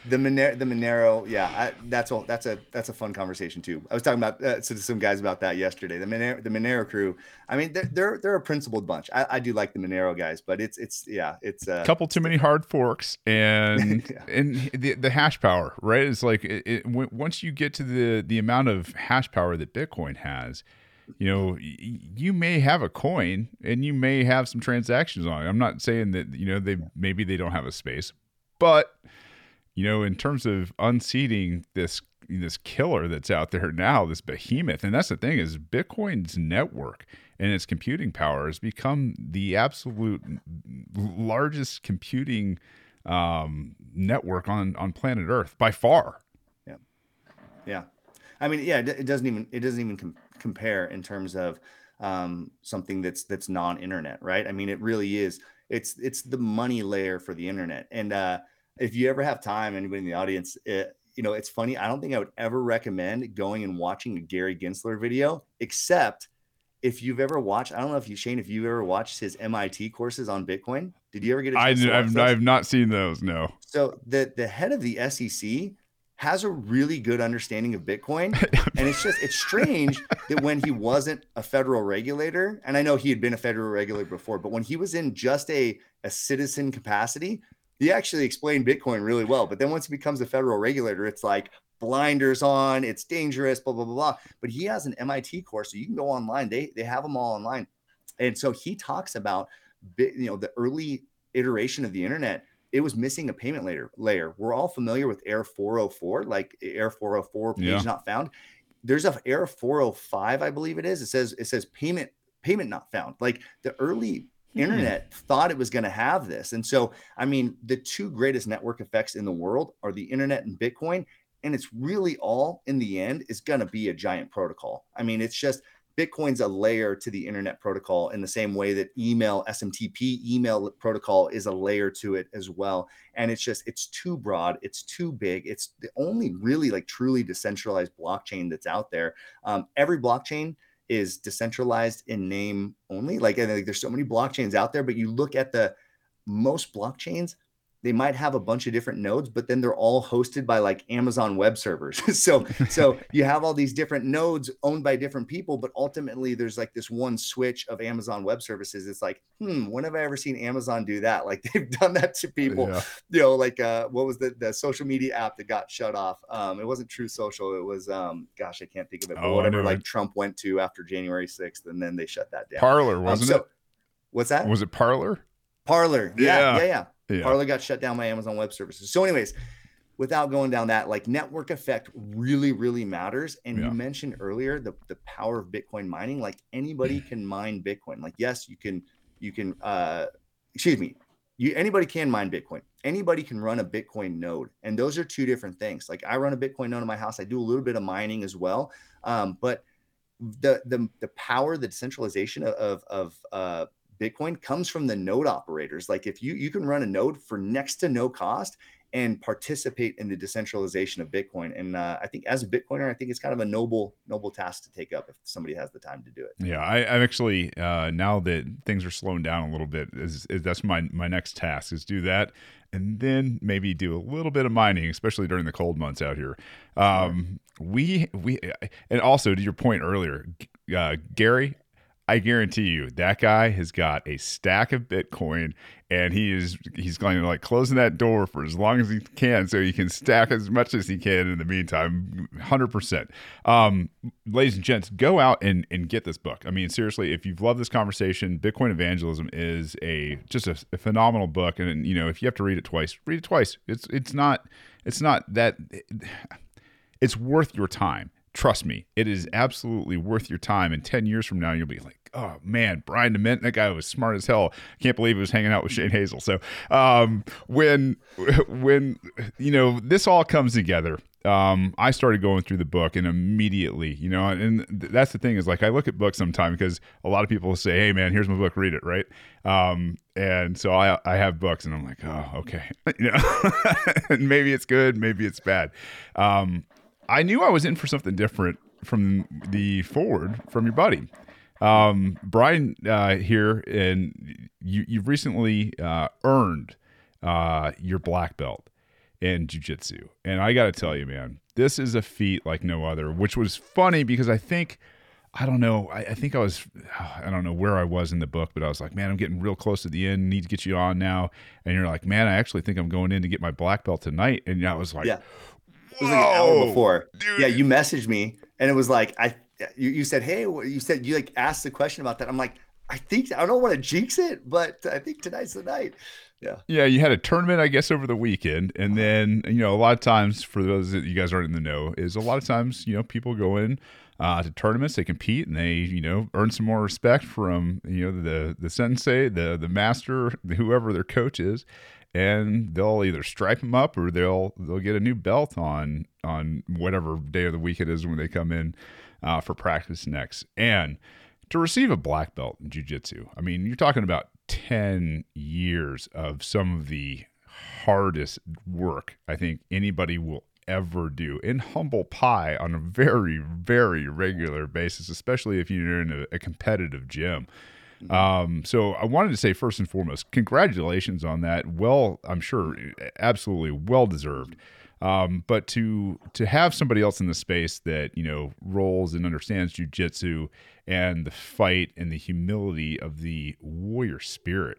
The Monero, the Monero, yeah, I, that's a that's a that's a fun conversation too. I was talking about uh, to some guys about that yesterday. The Monero, the Monero crew. I mean, they're they're, they're a principled bunch. I, I do like the Monero guys, but it's it's yeah, it's uh, couple too many hard forks and (laughs) Yeah. and the the hash power right? It's like it, it, w- once you get to the the amount of hash power that bitcoin has you know y- you may have a coin and you may have some transactions on it. I'm not saying that you know they maybe they don't have a space but you know in terms of unseating this this killer that's out there now this behemoth and that's the thing is bitcoin's network and its computing power has become the absolute largest computing um, network on on planet Earth by far. Yeah, yeah. I mean, yeah, it, doesn't even it doesn't even com- compare in terms of um, something that's that's non-internet, right? I mean, it really is. It's it's the money layer for the internet. And uh, if you ever have time, anybody in the audience, it, you know, it's funny. I don't think I would ever recommend going and watching a Gary Gensler video, except if you've ever watched. I don't know if you Shane, if you've ever watched his MIT courses on Bitcoin. Did you ever get a I, chance to watch I've? I've not seen those. No, So the the head of the SEC has a really good understanding of Bitcoin, (laughs) and it's just it's strange that when he wasn't a federal regulator, and I know he had been a federal regulator before, but when he was in just a a citizen capacity, he actually explained Bitcoin really well. But then once he becomes a federal regulator, it's like blinders on, it's dangerous, blah blah blah blah. But he has an MIT course, so you can go online. They they have them all online, and so he talks about you know the early iteration of the internet it was missing a payment layer layer. We're all familiar with air 404 like air 404 page Yeah. not found. There's a air 405 i believe it is. It says it says payment payment not found. Like the early Hmm. internet thought it was going to have this. And so i mean the two greatest network effects in the world are the internet and bitcoin and it's really all in the end is going to be a giant protocol. I mean it's just Bitcoin's a layer to the internet protocol in the same way that email SMTP email protocol is a layer to it as well. And it's just it's too broad, it's too big. It's the only really like truly decentralized blockchain that's out there. Um, every blockchain is decentralized in name only. Like, there's so many blockchains out there, but you look at the most blockchains they might have a bunch of different nodes but then they're all hosted by like amazon web servers. (laughs) So so you have all these different nodes owned by different people but ultimately there's like this one switch of amazon web services. It's like hmm when have i ever seen amazon do that? Like (laughs) they've done that to people. Yeah. you know like uh what was the the social media app that got shut off? Um it wasn't true social. It was um gosh i can't think of it but Oh, whatever like trump went to after january 6th and then they shut that down. Parler Um, wasn't so- what's that? Was it Parler? parler yeah Yeah. yeah yeah Yeah. Parler got shut down by Amazon Web Services. So, anyways, without going down that, like network effect really, really matters. And Yeah. you mentioned earlier the, the power of Bitcoin mining. Like anybody Mm. can mine Bitcoin. Like, yes, you can, you can, uh, excuse me, you anybody can mine Bitcoin. Anybody can run a Bitcoin node. And those are two different things. Like I run a Bitcoin node in my house. I do a little bit of mining as well. Um, but the the the power, the decentralization of of, of uh Bitcoin comes from the node operators. Like if you you can run a node for next to no cost and participate in the decentralization of Bitcoin. And uh, I think as a Bitcoiner, I think it's kind of a noble noble task to take up if somebody has the time to do it. Yeah, I, I'm actually uh, now that things are slowing down a little bit, is, is that's my my next task is do that, and then maybe do a little bit of mining, especially during the cold months out here. Um, we we and also to your point earlier, uh, Gary. I guarantee you that guy has got a stack of Bitcoin and he is he's going to like closing that door for as long as he can so he can stack as much as he can in the meantime 100% um, ladies and gents go out and, and get this book. I mean seriously if you've loved this conversation bitcoin evangelism is a just a, a phenomenal book and you know if you have to read it twice read it twice. It's it's not it's not that it's worth your time trust me it is absolutely worth your time. And 10 years from now you'll be like oh man brian dement that guy was smart as hell. I can't believe he was hanging out with shane hazel. So um, when (laughs) when you know this all comes together um, I started going through the book and immediately, you know, and th- that's the thing is like I look at books sometimes because a lot of people say, "Hey, man, here's my book, read it," right? Um, and so I I have books and I'm like, oh, okay, (laughs) you know, (laughs) maybe it's good, maybe it's bad. Um, I knew I was in for something different from the foreword from your buddy. Um, Brian uh, here, and you, you've recently uh, earned uh, your black belt in jujitsu. And I got to tell you, man, this is a feat like no other, which was funny because I think. I don't know. I, I, think I was, (sighs) I don't know where I was in the book, but I was like, man, I'm getting real close to the end. Need to get you on now. And you're like, man, I actually think I'm going in to get my black belt tonight. And I was like, yeah, it was like an hour before. Dude. Yeah, you messaged me, and it was like, I, you, you said, hey, you said you like asked the question about that. I'm like, I think I don't want to jinx it, but I think tonight's the night. Yeah. Yeah, you had a tournament, I guess, over the weekend, and then you know a lot of times for those that you guys aren't in the know is a lot of times you know people go in uh, to tournaments, they compete, and they you know earn some more respect from you know the the sensei, the the master, whoever their coach is, and they'll either stripe them up or they'll they'll get a new belt on on whatever day of the week it is when they come in uh, for practice next. And to receive a black belt in jiu-jitsu, I mean, you're talking about 10 years of some of the hardest work I think anybody will ever do in humble pie on a very, very regular basis, especially if you're in a, a competitive gym. Mm-hmm. Um, so I wanted to say first and foremost, congratulations on that. Well, I'm sure absolutely well deserved. Um, but to to have somebody else in the space that you know rolls and understands jujitsu and the fight and the humility of the warrior spirit,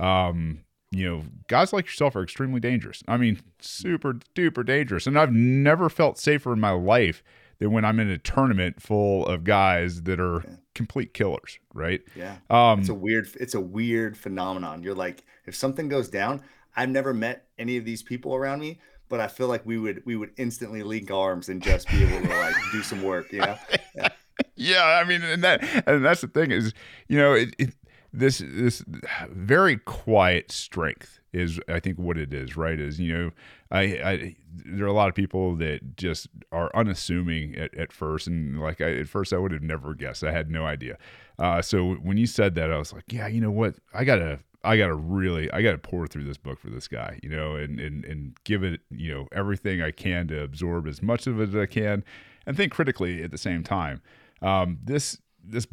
um, you know, guys like yourself are extremely dangerous. I mean, super duper dangerous. And I've never felt safer in my life than when I'm in a tournament full of guys that are yeah. complete killers, right? Yeah. Um, it's a weird it's a weird phenomenon. You're like if something goes down, I've never met any of these people around me, but I feel like we would we would instantly link arms and just be able to like do some work, you know? Yeah. (laughs) yeah, I mean, and that and that's the thing is, you know, it, it this this very quiet strength is I think what it is, right? Is you know, I, I there are a lot of people that just are unassuming at, at first, and like I, at first I would have never guessed. I had no idea. Uh, so when you said that, I was like, yeah, you know what? I gotta I gotta really I gotta pour through this book for this guy, you know, and and and give it you know everything I can to absorb as much of it as I can, and think critically at the same time. Um, this this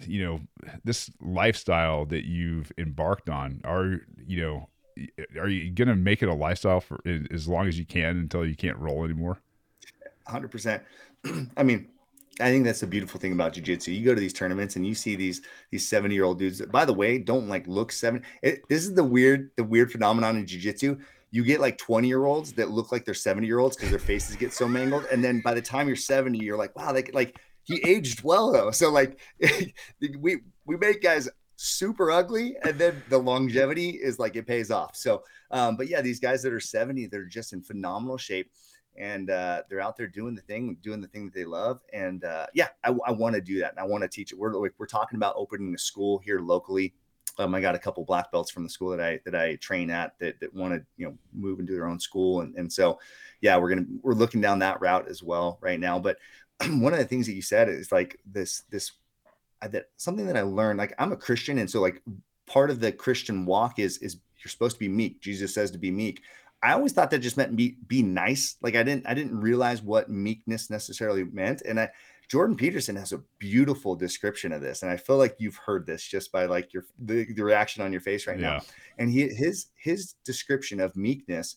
you know this lifestyle that you've embarked on are you know are you going to make it a lifestyle for as long as you can until you can't roll anymore? 100% (clears throat) i mean i think that's the beautiful thing about jiu-jitsu. You go to these tournaments and you see these these 70 year old dudes that, by the way don't like look seven it, this is the weird the weird phenomenon in jiu-jitsu. You get like 20 year olds that look like they're 70 year olds because their faces get so mangled and then by the time you're 70 you're like wow they like he aged well though. So like (laughs) we we make guys super ugly and then the longevity is like it pays off. So um, but yeah, these guys that are 70, they're just in phenomenal shape and uh, they're out there doing the thing, doing the thing that they love. And uh, yeah, I, I want to do that and I want to teach it. We're like we're talking about opening a school here locally. Um, I got a couple black belts from the school that I that I train at that that want to you know move do their own school and and so yeah we're gonna we're looking down that route as well right now. But (clears throat) one of the things that you said is like this this that something that I learned. Like I'm a Christian, and so like part of the Christian walk is is you're supposed to be meek. Jesus says to be meek. I always thought that just meant be be nice. Like I didn't I didn't realize what meekness necessarily meant. And I Jordan Peterson has a beautiful description of this, and I feel like you've heard this just by like your the, the reaction on your face right yeah. now. And he his his description of meekness,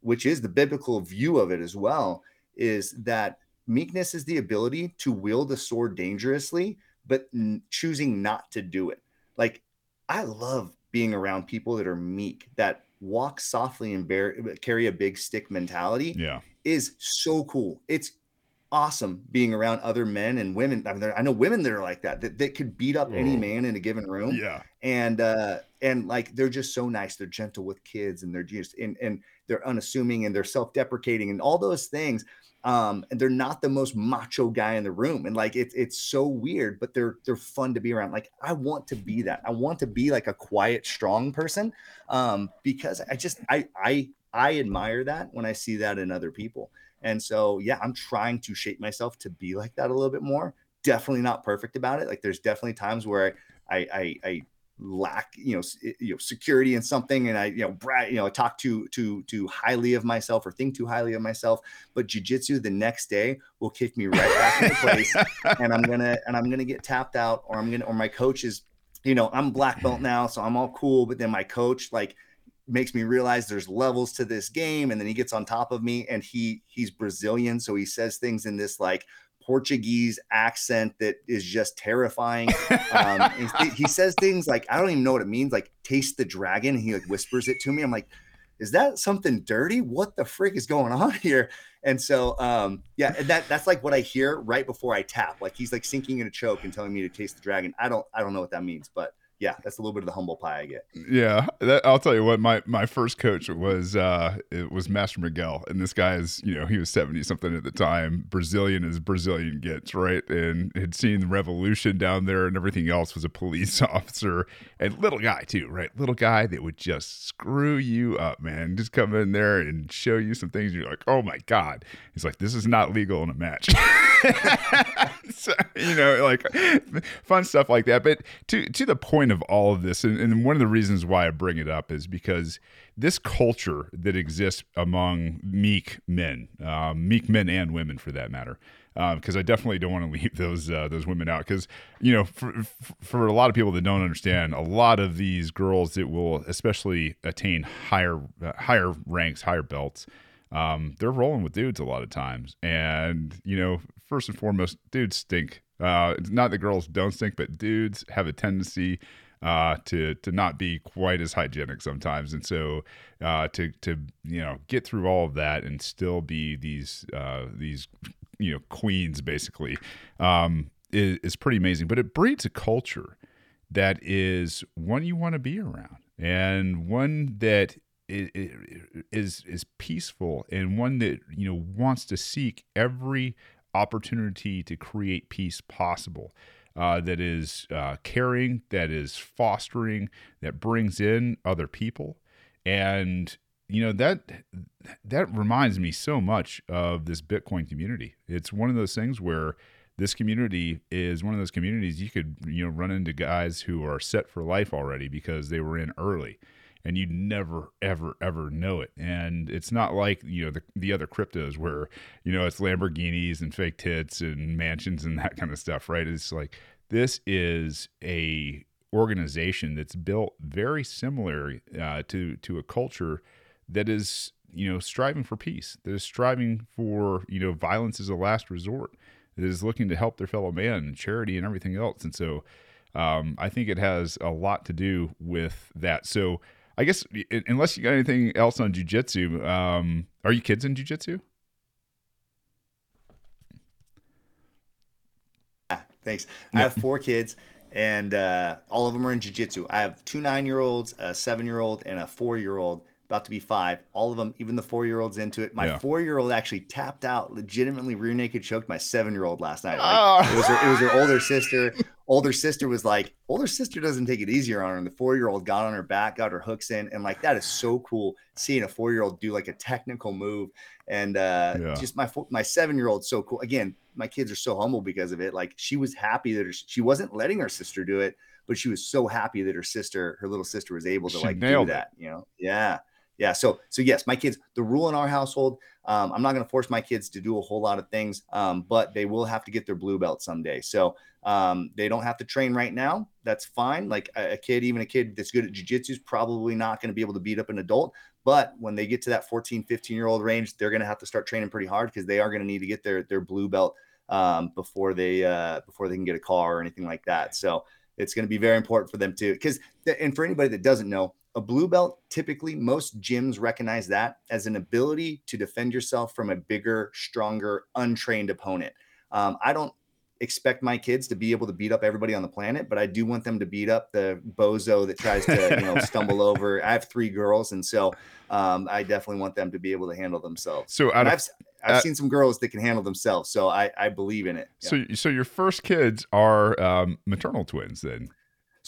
which is the biblical view of it as well, is that meekness is the ability to wield a sword dangerously, but n- choosing not to do it. Like, I love being around people that are meek, that walk softly and bear, carry a big stick mentality. Yeah. Is so cool. It's awesome being around other men and women. I mean, I know women that are like that, that, that could beat up any man in a given room. Yeah. And, uh, and like, they're just so nice. They're gentle with kids and they're just, and, and they're unassuming and they're self-deprecating and all those things um, and they're not the most macho guy in the room. And like it's it's so weird, but they're they're fun to be around. Like I want to be that. I want to be like a quiet, strong person. Um, because I just I I I admire that when I see that in other people. And so yeah, I'm trying to shape myself to be like that a little bit more. Definitely not perfect about it. Like there's definitely times where I I I, I lack you know eh, you know security in something and i you know brag you know talk too too too highly of myself or think too highly of myself but jiu-jitsu the next day will kick me right back into (laughs) place and i'm gonna and i'm gonna get tapped out or i'm gonna or my coach is you know i'm black belt now so i'm all cool but then my coach like makes me realize there's levels to this game and then he gets on top of me and he he's brazilian so he says things in this like Portuguese accent that is just terrifying. Um, (laughs) he, he, says things like I don't even know what it means, like "taste the dragon." He like whispers it to me. I'm like, is that something dirty? What the frick is going on (laughs) here? And so, um, yeah, that that's like what I hear right before I tap. Like he's like sinking in a choke and telling me to taste the dragon. I don't I don't know what that means, but yeah, that's a little bit of the humble pie I get. Yeah, that, I'll tell you what. My my first coach was uh, it was Master Miguel, and this guy is you know he was seventy something at the time, Brazilian as Brazilian gets, right? And had seen the revolution down there and everything else. Was a police (laughs) officer and little guy too, right? Little guy that would just screw you up, man. Just come in there and show you some things. You're like, oh my god. He's like, this is not legal in a match. (laughs) (laughs) you know, like fun stuff like that. But to to the point of all of this, and, and one of the reasons why I bring it up is because this culture that exists among meek men, um, meek men and women for that matter, because um, I definitely don't want to (laughs) leave those uh, those women out. Because you know, for for a lot of people that don't understand, a lot of these girls that will especially attain higher uh, higher ranks, higher belts, um, they're rolling with dudes a lot of times. And you know, first and foremost, dudes stink. Uh, it's not that girls don't stink, but dudes have a tendency uh, to to not be quite as hygienic sometimes, and so uh, to to you know get through all of that and still be these uh, these you know queens basically um, is, is pretty amazing. But it breeds a culture that is one you want to be around, and one that is is peaceful and one that you know wants to seek every opportunity to create peace possible uh, that is uh, caring that is fostering that brings in other people. And you know that that reminds me so much of this bitcoin community. It's one of those things where this community is one of those communities you could you know run into guys who are set for life already because they were in early and you never ever ever know it. And it's not like you know the, the other cryptos where you know it's lamborghinis and fake tits and mansions and (laughs) that kind of stuff right? It's like this is a organization that's built very similar uh, to to a culture that is you know striving for peace that is striving for you know violence as a last resort that is looking to help their fellow man and charity and everything else. And so um, I think it has a lot to do with that. So I guess unless you got anything else on jujitsu, um, are you kids in jujitsu? Yeah, thanks. I have four kids, and uh, all of them are in jujitsu. I have two nine-year-olds, a seven-year-old, and a four-year-old about to be five. All of them, even the four year olds into it. My yeah. four year old actually tapped out, legitimately rear naked choked my seven year old last night. Like, oh. It was her, it was her older sister. (laughs) older sister was like, older sister doesn't take it easier on her. And the four year old got on her back, got her hooks in, and like that is so cool seeing a four year old do like a technical move. And uh, yeah. just my my seven year old so cool. Again, my kids are so humble because of it. Like she was happy that her, she wasn't letting her sister do it, but she was so happy that her sister, her little sister, was able to she like do that. It. You know, yeah yeah so so yes my kids the rule in our household um, i'm not going to force my kids to do a whole lot of things um, but they will have to get their blue belt someday. So um, they don't have to train right now. That's fine. Like a, a kid even a kid that's good at jiu-jitsu is probably not going to be able to beat up an adult but when they get to that 14 15 year old range they're going to have to start training pretty hard because they are going to need to get their their blue belt um, before they uh, before they can get a car or anything like that. So it's going to be very important for them to because and for anybody that doesn't know a blue belt, typically, most gyms recognize that as an ability to defend yourself from a bigger, stronger, untrained opponent. Um, I don't expect my kids to be able to beat up everybody on the planet, but I do want them to beat up the bozo that tries to, you know, stumble (laughs) over. I have three girls, and so um, I definitely want them to be able to handle themselves. So of, I've I've uh, seen some girls that can handle themselves, so I I believe in it. Yeah. So so your first kids are um, maternal twins, then?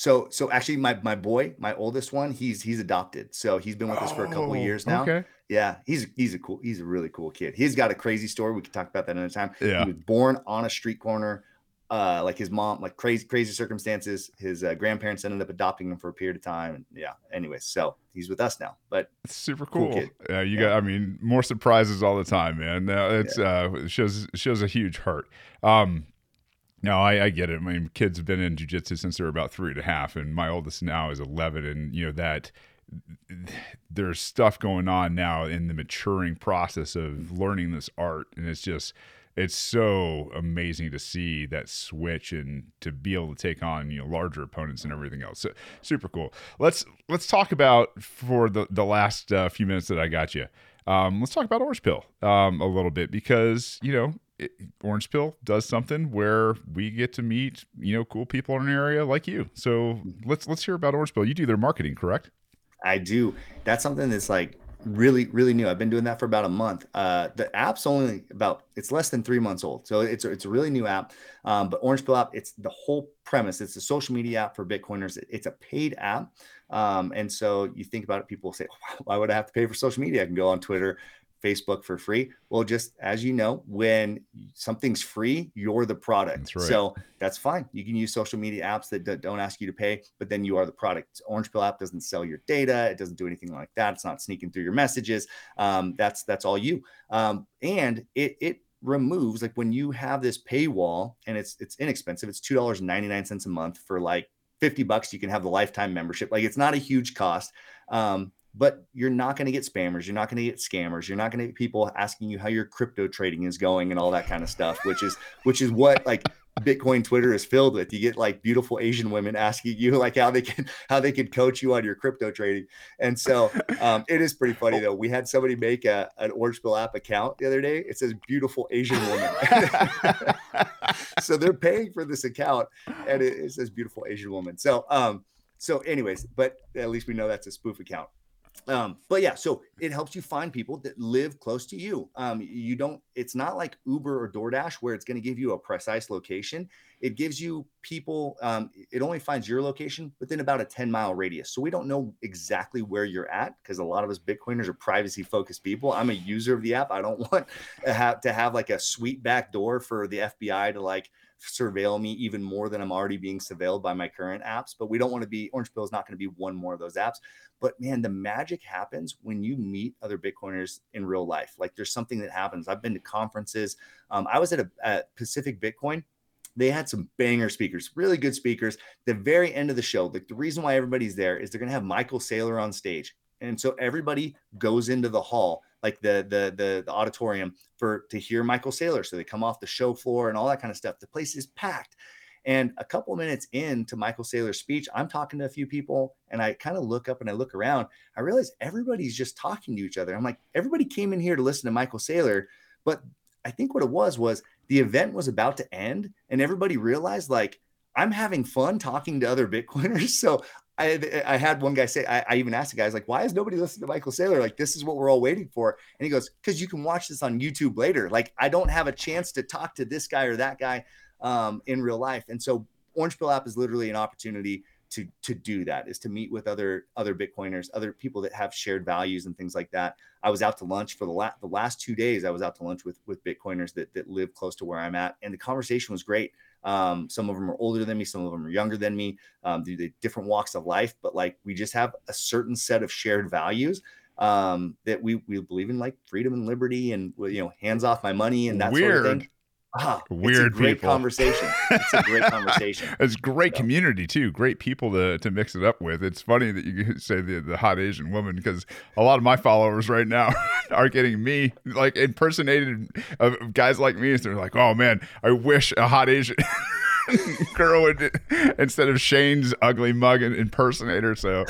So so actually my my boy, my oldest one, he's he's adopted. So he's been with us for a couple of oh, years now. Okay. Yeah, he's he's a cool he's a really cool kid. He's got a crazy story. We can talk about that another time. Yeah. He was born on a street corner uh, like his mom, like crazy, crazy circumstances. His uh, grandparents ended up adopting him for a period of time. And yeah, Anyway, so he's with us now. But it's super cool. cool uh, you yeah. got, I mean, more surprises all the time, man. Uh, it's yeah. uh, shows shows a huge heart. Um, no, I, I get it. My kids have been in jujitsu since they were about three and a half, and my oldest now is eleven, and you know that there's stuff going on now in the maturing process of learning this art, and it's just it's so amazing to see that switch and to be able to take on you know larger opponents and everything else. So, super cool. Let's let's talk about for the the last uh, few minutes that I got you. Um, let's talk about Orange Pill um, a little bit because you know it, Orange Pill does something where we get to meet you know cool people in an area like you. So let's let's hear about Orange Pill. You do their marketing, correct? I do. That's something that's like really really new i've been doing that for about a month uh the app's only about it's less than three months old so it's a, it's a really new app um, but orange pill app it's the whole premise it's a social media app for bitcoiners it's a paid app um, and so you think about it people say why would i have to pay for social media i can go on twitter Facebook for free. Well, just as you know, when something's free, you're the product. That's right. So that's fine. You can use social media apps that don't ask you to pay, but then you are the product. Orange Pill app doesn't sell your data. It doesn't do anything like that. It's not sneaking through your messages. Um, that's that's all you. Um, and it it removes like when you have this paywall and it's it's inexpensive. It's two dollars and ninety nine cents a month for like 50 bucks you can have the lifetime membership like it's not a huge cost um, but you're not going to get spammers you're not going to get scammers you're not going to get people asking you how your crypto trading is going and all that kind of stuff which is which is what like bitcoin twitter is filled with. You get like beautiful asian women asking you like how they can how they can coach you on your crypto trading. And so um, it is pretty funny though. We had somebody make a, an orange pill app account the other day. It says beautiful asian woman. (laughs) So they're paying for this account and it, it says beautiful asian woman. So um so anyways but at least we know that's a spoof account um, but yeah, so it helps you find people that live close to you. Um, you don't, it's not like Uber or DoorDash where it's going to give you a precise location. It gives you people, um, it only finds your location within about a 10 mile radius. So we don't know exactly where you're at because a lot of us Bitcoiners are privacy focused people. I'm a user of the app. I don't (laughs) want to have, to have like a sweet back door for the FBI to like surveil me even more than I'm already being surveilled by my current apps. But we don't want to be, Orange Pill is not going to be one more of those apps. But man, the magic happens when you meet other Bitcoiners in real life. Like there's something that happens. I've been to conferences. Um, I was at a at Pacific Bitcoin. They had some banger speakers, really good speakers. The very end of the show, like the reason why everybody's there is they're going to have Michael Saylor on stage. And so everybody goes into the hall, like the, the the the auditorium, for to hear Michael Saylor. So they come off the show floor and all that kind of stuff. The place is packed. And a couple minutes into Michael Saylor's speech, I'm talking to a few people and I kind of look up and I look around. I realize everybody's just talking to each other. I'm like, everybody came in here to listen to Michael Saylor, but I think what it was was the event was about to end and everybody realized like I'm having fun talking to other Bitcoiners. (laughs) So I, I had one guy say, I, I even asked the guys like, why is nobody listening to Michael Saylor? Like, this is what we're all waiting for. And he goes, because you can watch this on YouTube later. Like, I don't have a chance to talk to this guy or that guy um, in real life. And so Orange Pill app is literally an opportunity to to do that is to meet with other other bitcoiners other people that have shared values and things like that i was out to lunch for the last the last two days i was out to lunch with with bitcoiners that that live close to where i'm at and the conversation was great um, some of them are older than me some of them are younger than me um, the different walks of life but like we just have a certain set of shared values um, that we we believe in like freedom and liberty and you know hands off my money and that Weird. sort of thing Ah, weird it's a great people. conversation. It's a great (laughs) conversation. it's great community too. Great people to, to mix it up with. It's funny that you say the, the hot Asian woman because a lot of my followers right now (laughs) are getting me like impersonated of guys like me. So they're like, oh man, I wish a hot Asian (laughs) girl instead of Shane's ugly mug impersonator. So,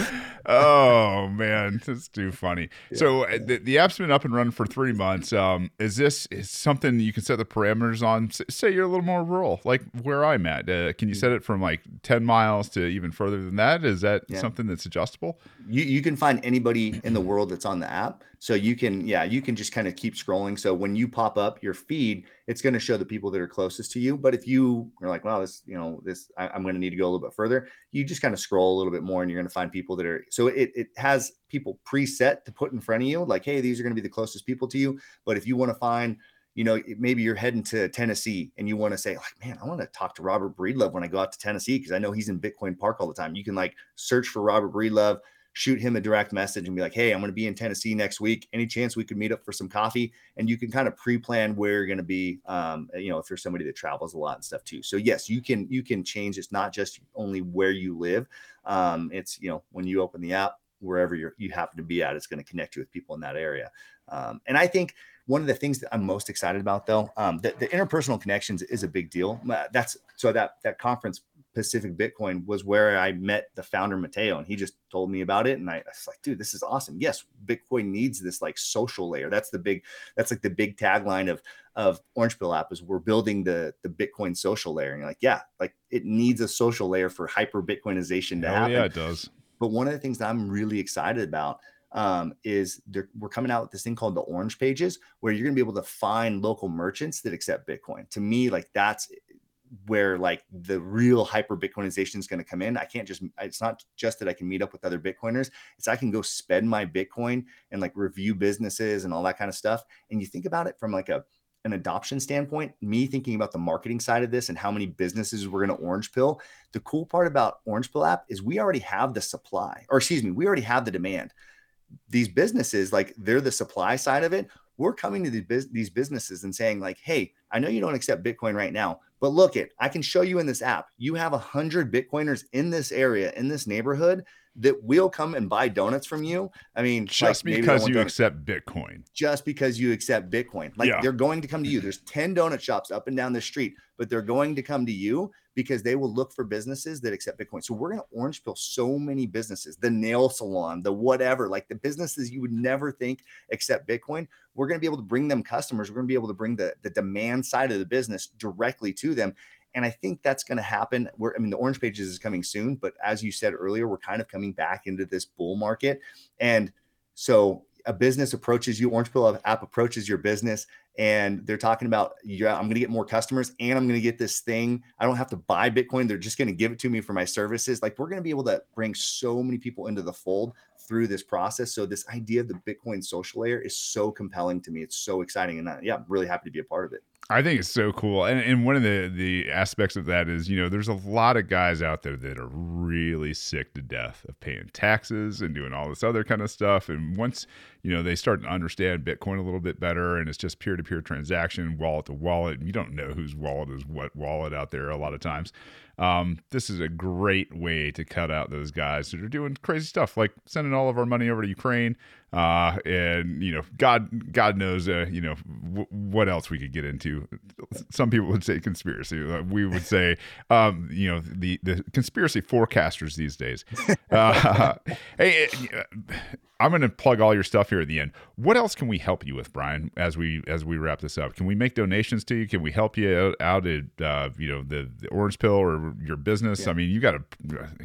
oh man, it's too funny. Yeah. So uh, the, the app's been up and running for three months. Um, is this is something you can set the parameters on? Say you're a little more rural, like where I'm at. Uh, can you set it from like ten miles to even further than that? Is that yeah. something that's adjustable? You you can find anybody in the world that's on the app. So you can, yeah, you can just kind of keep scrolling. So when you pop up your feed, it's going to show the people that are closest to you. But if you are like, well, this, you know, this, I, am going to need to go a little bit further, you just kind of scroll a little bit more and you're going to find people that are, so it, it has people preset to put in front of you. Like, hey, these are going to be the closest people to you. But if you want to find, you know, maybe you're heading to Tennessee and you want to say, like, man, I want to talk to Robert Breedlove when I go out to Tennessee because I know he's in Bitcoin Park all the time. You can like search for Robert Breedlove, shoot him a direct message and be like, hey, I'm going to be in Tennessee next week. Any chance we could meet up for some coffee? And you can kind of pre-plan where you're going to be. Um, you know, if you're somebody that travels a lot and stuff too. So yes, you can you can change. It's not just only where you live. Um, it's you know when you open the app, wherever you you happen to be at, it's going to connect you with people in that area. Um, and I think one of the things that I'm most excited about, though, um, the, the interpersonal connections is a big deal. That's so that that conference Pacific Bitcoin was where I met the founder Mateo, and he just told me about it. And I, I, was like, dude, this is awesome. Yes, Bitcoin needs this like social layer. That's the big, that's like the big tagline of of Orange Pill app is we're building the the Bitcoin social layer. And you're like, yeah, like it needs a social layer for hyper Bitcoinization to oh, happen. Yeah, it does. But one of the things that I'm really excited about um, is we're coming out with this thing called the orange pages where you're going to be able to find local merchants that accept bitcoin to me like that's where like the real hyper bitcoinization is going to come in. I can't just it's not just that i can meet up with other bitcoiners it's i can go spend my bitcoin and like review businesses and all that kind of stuff. And you think about it from like a an adoption standpoint me thinking about the marketing side of this and how many businesses we're going to orange pill the cool part about orange pill app is we already have the supply or excuse me we already have the demand. These businesses like they're the supply side of it we're coming to these, these businesses and saying like hey i know you don't accept bitcoin right now but look it i can show you in this app. You have a hundred bitcoiners in this area in this neighborhood that will come and buy donuts from you. I mean just like because you donuts, accept bitcoin. Just because you accept bitcoin. Like yeah. they're going to come to you. There's 10 donut shops up and down the street but they're going to come to you because they will look for businesses that accept Bitcoin. So we're going to orange pill so many businesses, the nail salon, the whatever, like the businesses you would never think accept Bitcoin. We're going to be able to bring them customers. We're going to be able to bring the, the demand side of the business directly to them. And I think that's going to happen. Where I mean, the orange pages is coming soon, but as you said earlier, we're kind of coming back into this bull market. And so a business approaches you, Orange Pill app approaches your business, and they're talking about, yeah, I'm going to get more customers and I'm going to get this thing. I don't have to buy Bitcoin. They're just going to give it to me for my services. Like we're going to be able to bring so many people into the fold through this process. So this idea of the Bitcoin social layer is so compelling to me. It's so exciting. And I, yeah, I'm really happy to be a part of it. I think it's so cool. And, and one of the, the aspects of that is, you know, there's a lot of guys out there that are really sick to death of paying taxes and doing all this other kind of stuff. And once, you know, they start to understand Bitcoin a little bit better and it's just peer to peer transaction, wallet to wallet, and you don't know whose wallet is what wallet out there a lot of times. Um, this is a great way to cut out those guys that are doing crazy stuff, like sending all of our money over to Ukraine. Uh, and you know, God, God knows, uh, you know, w- what else we could get into. Some people would say conspiracy. Uh, we would say, um, you know, the the conspiracy forecasters these days. (laughs) Uh, (laughs) hey, uh, I'm going to plug all your stuff here at the end. What else can we help you with, Brian? As we as we wrap this up, can we make donations to you? Can we help you out, out at uh, you know the, the, Orange Pill or your business? Yeah. I mean, you got a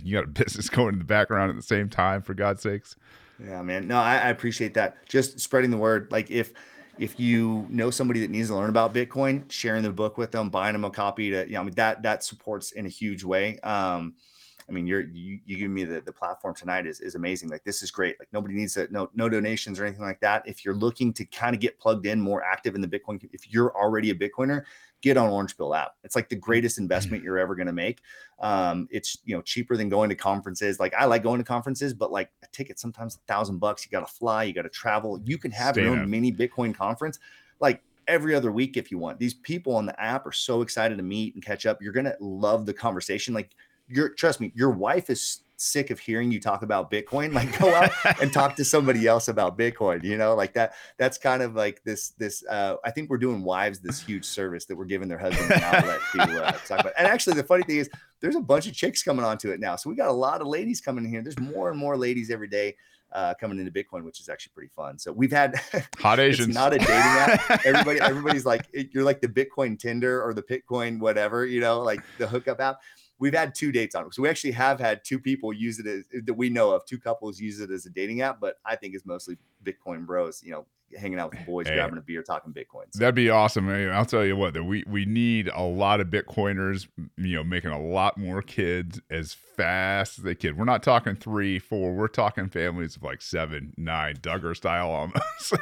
you got a (laughs) business going in the background at the same time. For God's sakes. Yeah, man. No, I, I appreciate that. Just spreading the word. Like if if you know somebody that needs to learn about Bitcoin, sharing the book with them, buying them a copy to, you know, I mean, that, that supports in a huge way. Um, I mean, you're you, you give me the, the platform tonight is, is amazing. Like this is great. Like nobody needs to no no donations or anything like that. If you're looking to kind of get plugged in, more active in the Bitcoin, if you're already a Bitcoiner, get on Orange Pill app. It's like the greatest investment you're ever going to make. Um, it's you know cheaper than going to conferences. Like I like going to conferences, but like a ticket sometimes a thousand bucks. You got to fly, you got to travel. You can have Stay your own up. mini Bitcoin conference. Like every other week if you want. These people on the app are so excited to meet and catch up. You're gonna love the conversation. Like you're trust me, your wife is sick of hearing you talk about Bitcoin. Like go out (laughs) and talk to somebody else about Bitcoin, you know, like that. That's kind of like this, this, uh, I think we're doing wives this huge service that we're giving their husbands an (laughs) outlet to uh, talk about. And actually the funny thing is there's a bunch of chicks coming onto it now. So we got a lot of ladies coming in here. There's more and more ladies every day. Uh, coming into Bitcoin, which is actually pretty fun. So we've had (laughs) hot Asians. not a dating app. Everybody, everybody's like, you're like the Bitcoin Tinder or the Bitcoin whatever, you know, like the hookup app we've had two dates on it. So we actually have had two people use it as that we know of, two couples use it as a dating app, but I think it's mostly Bitcoin bros, you know, hanging out with the (laughs) boys, Hey. grabbing a beer, talking bitcoins. That'd be awesome. I mean, I'll tell you what, we we need a lot of Bitcoiners, you know, making a lot more kids as fast as they can. We're not talking three, four. We're talking families of like seven, nine, Duggar style almost. (laughs) so,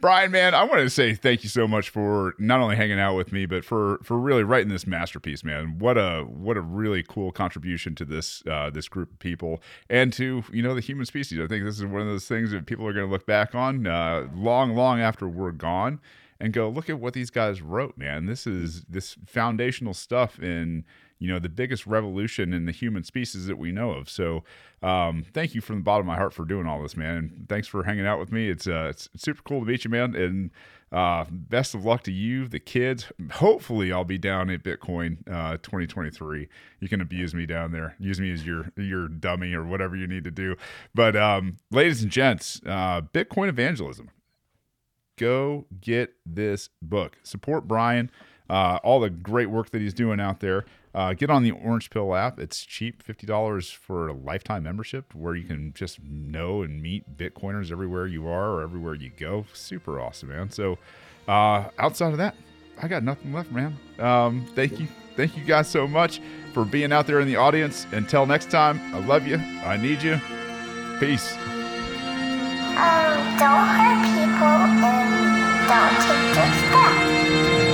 Brian, man, I wanted to say thank you so much for not only hanging out with me, but for for really writing this masterpiece, man. What a what a really cool contribution to this uh, this group of people and to you know the human species. I think this is one of those things that people are going to look back on uh, long, long after we're gone and go look at what these guys wrote man. This is this foundational stuff in you know the biggest revolution in the human species that we know of. So um, thank you from the bottom of my heart for doing all this man and thanks for hanging out with me. It's uh it's, super cool to meet you man and uh, best of luck to you the kids. Hopefully i'll be down at bitcoin uh, 2023 you can abuse me down there. Use me as your your dummy or whatever you need to do. But um, ladies and gents uh, bitcoin evangelism go get this book. Support Brian, uh, all the great work that he's doing out there. Uh, get on the Orange Pill app. It's cheap, fifty dollars for a lifetime membership, where you can just know and meet Bitcoiners everywhere you are or everywhere you go. Super awesome, man. So, uh, outside of that, I got nothing left, man. Um, thank you, thank you guys so much for being out there in the audience. Until next time, I love you. I need you. Peace. Um, don't hurt people and don't take this step.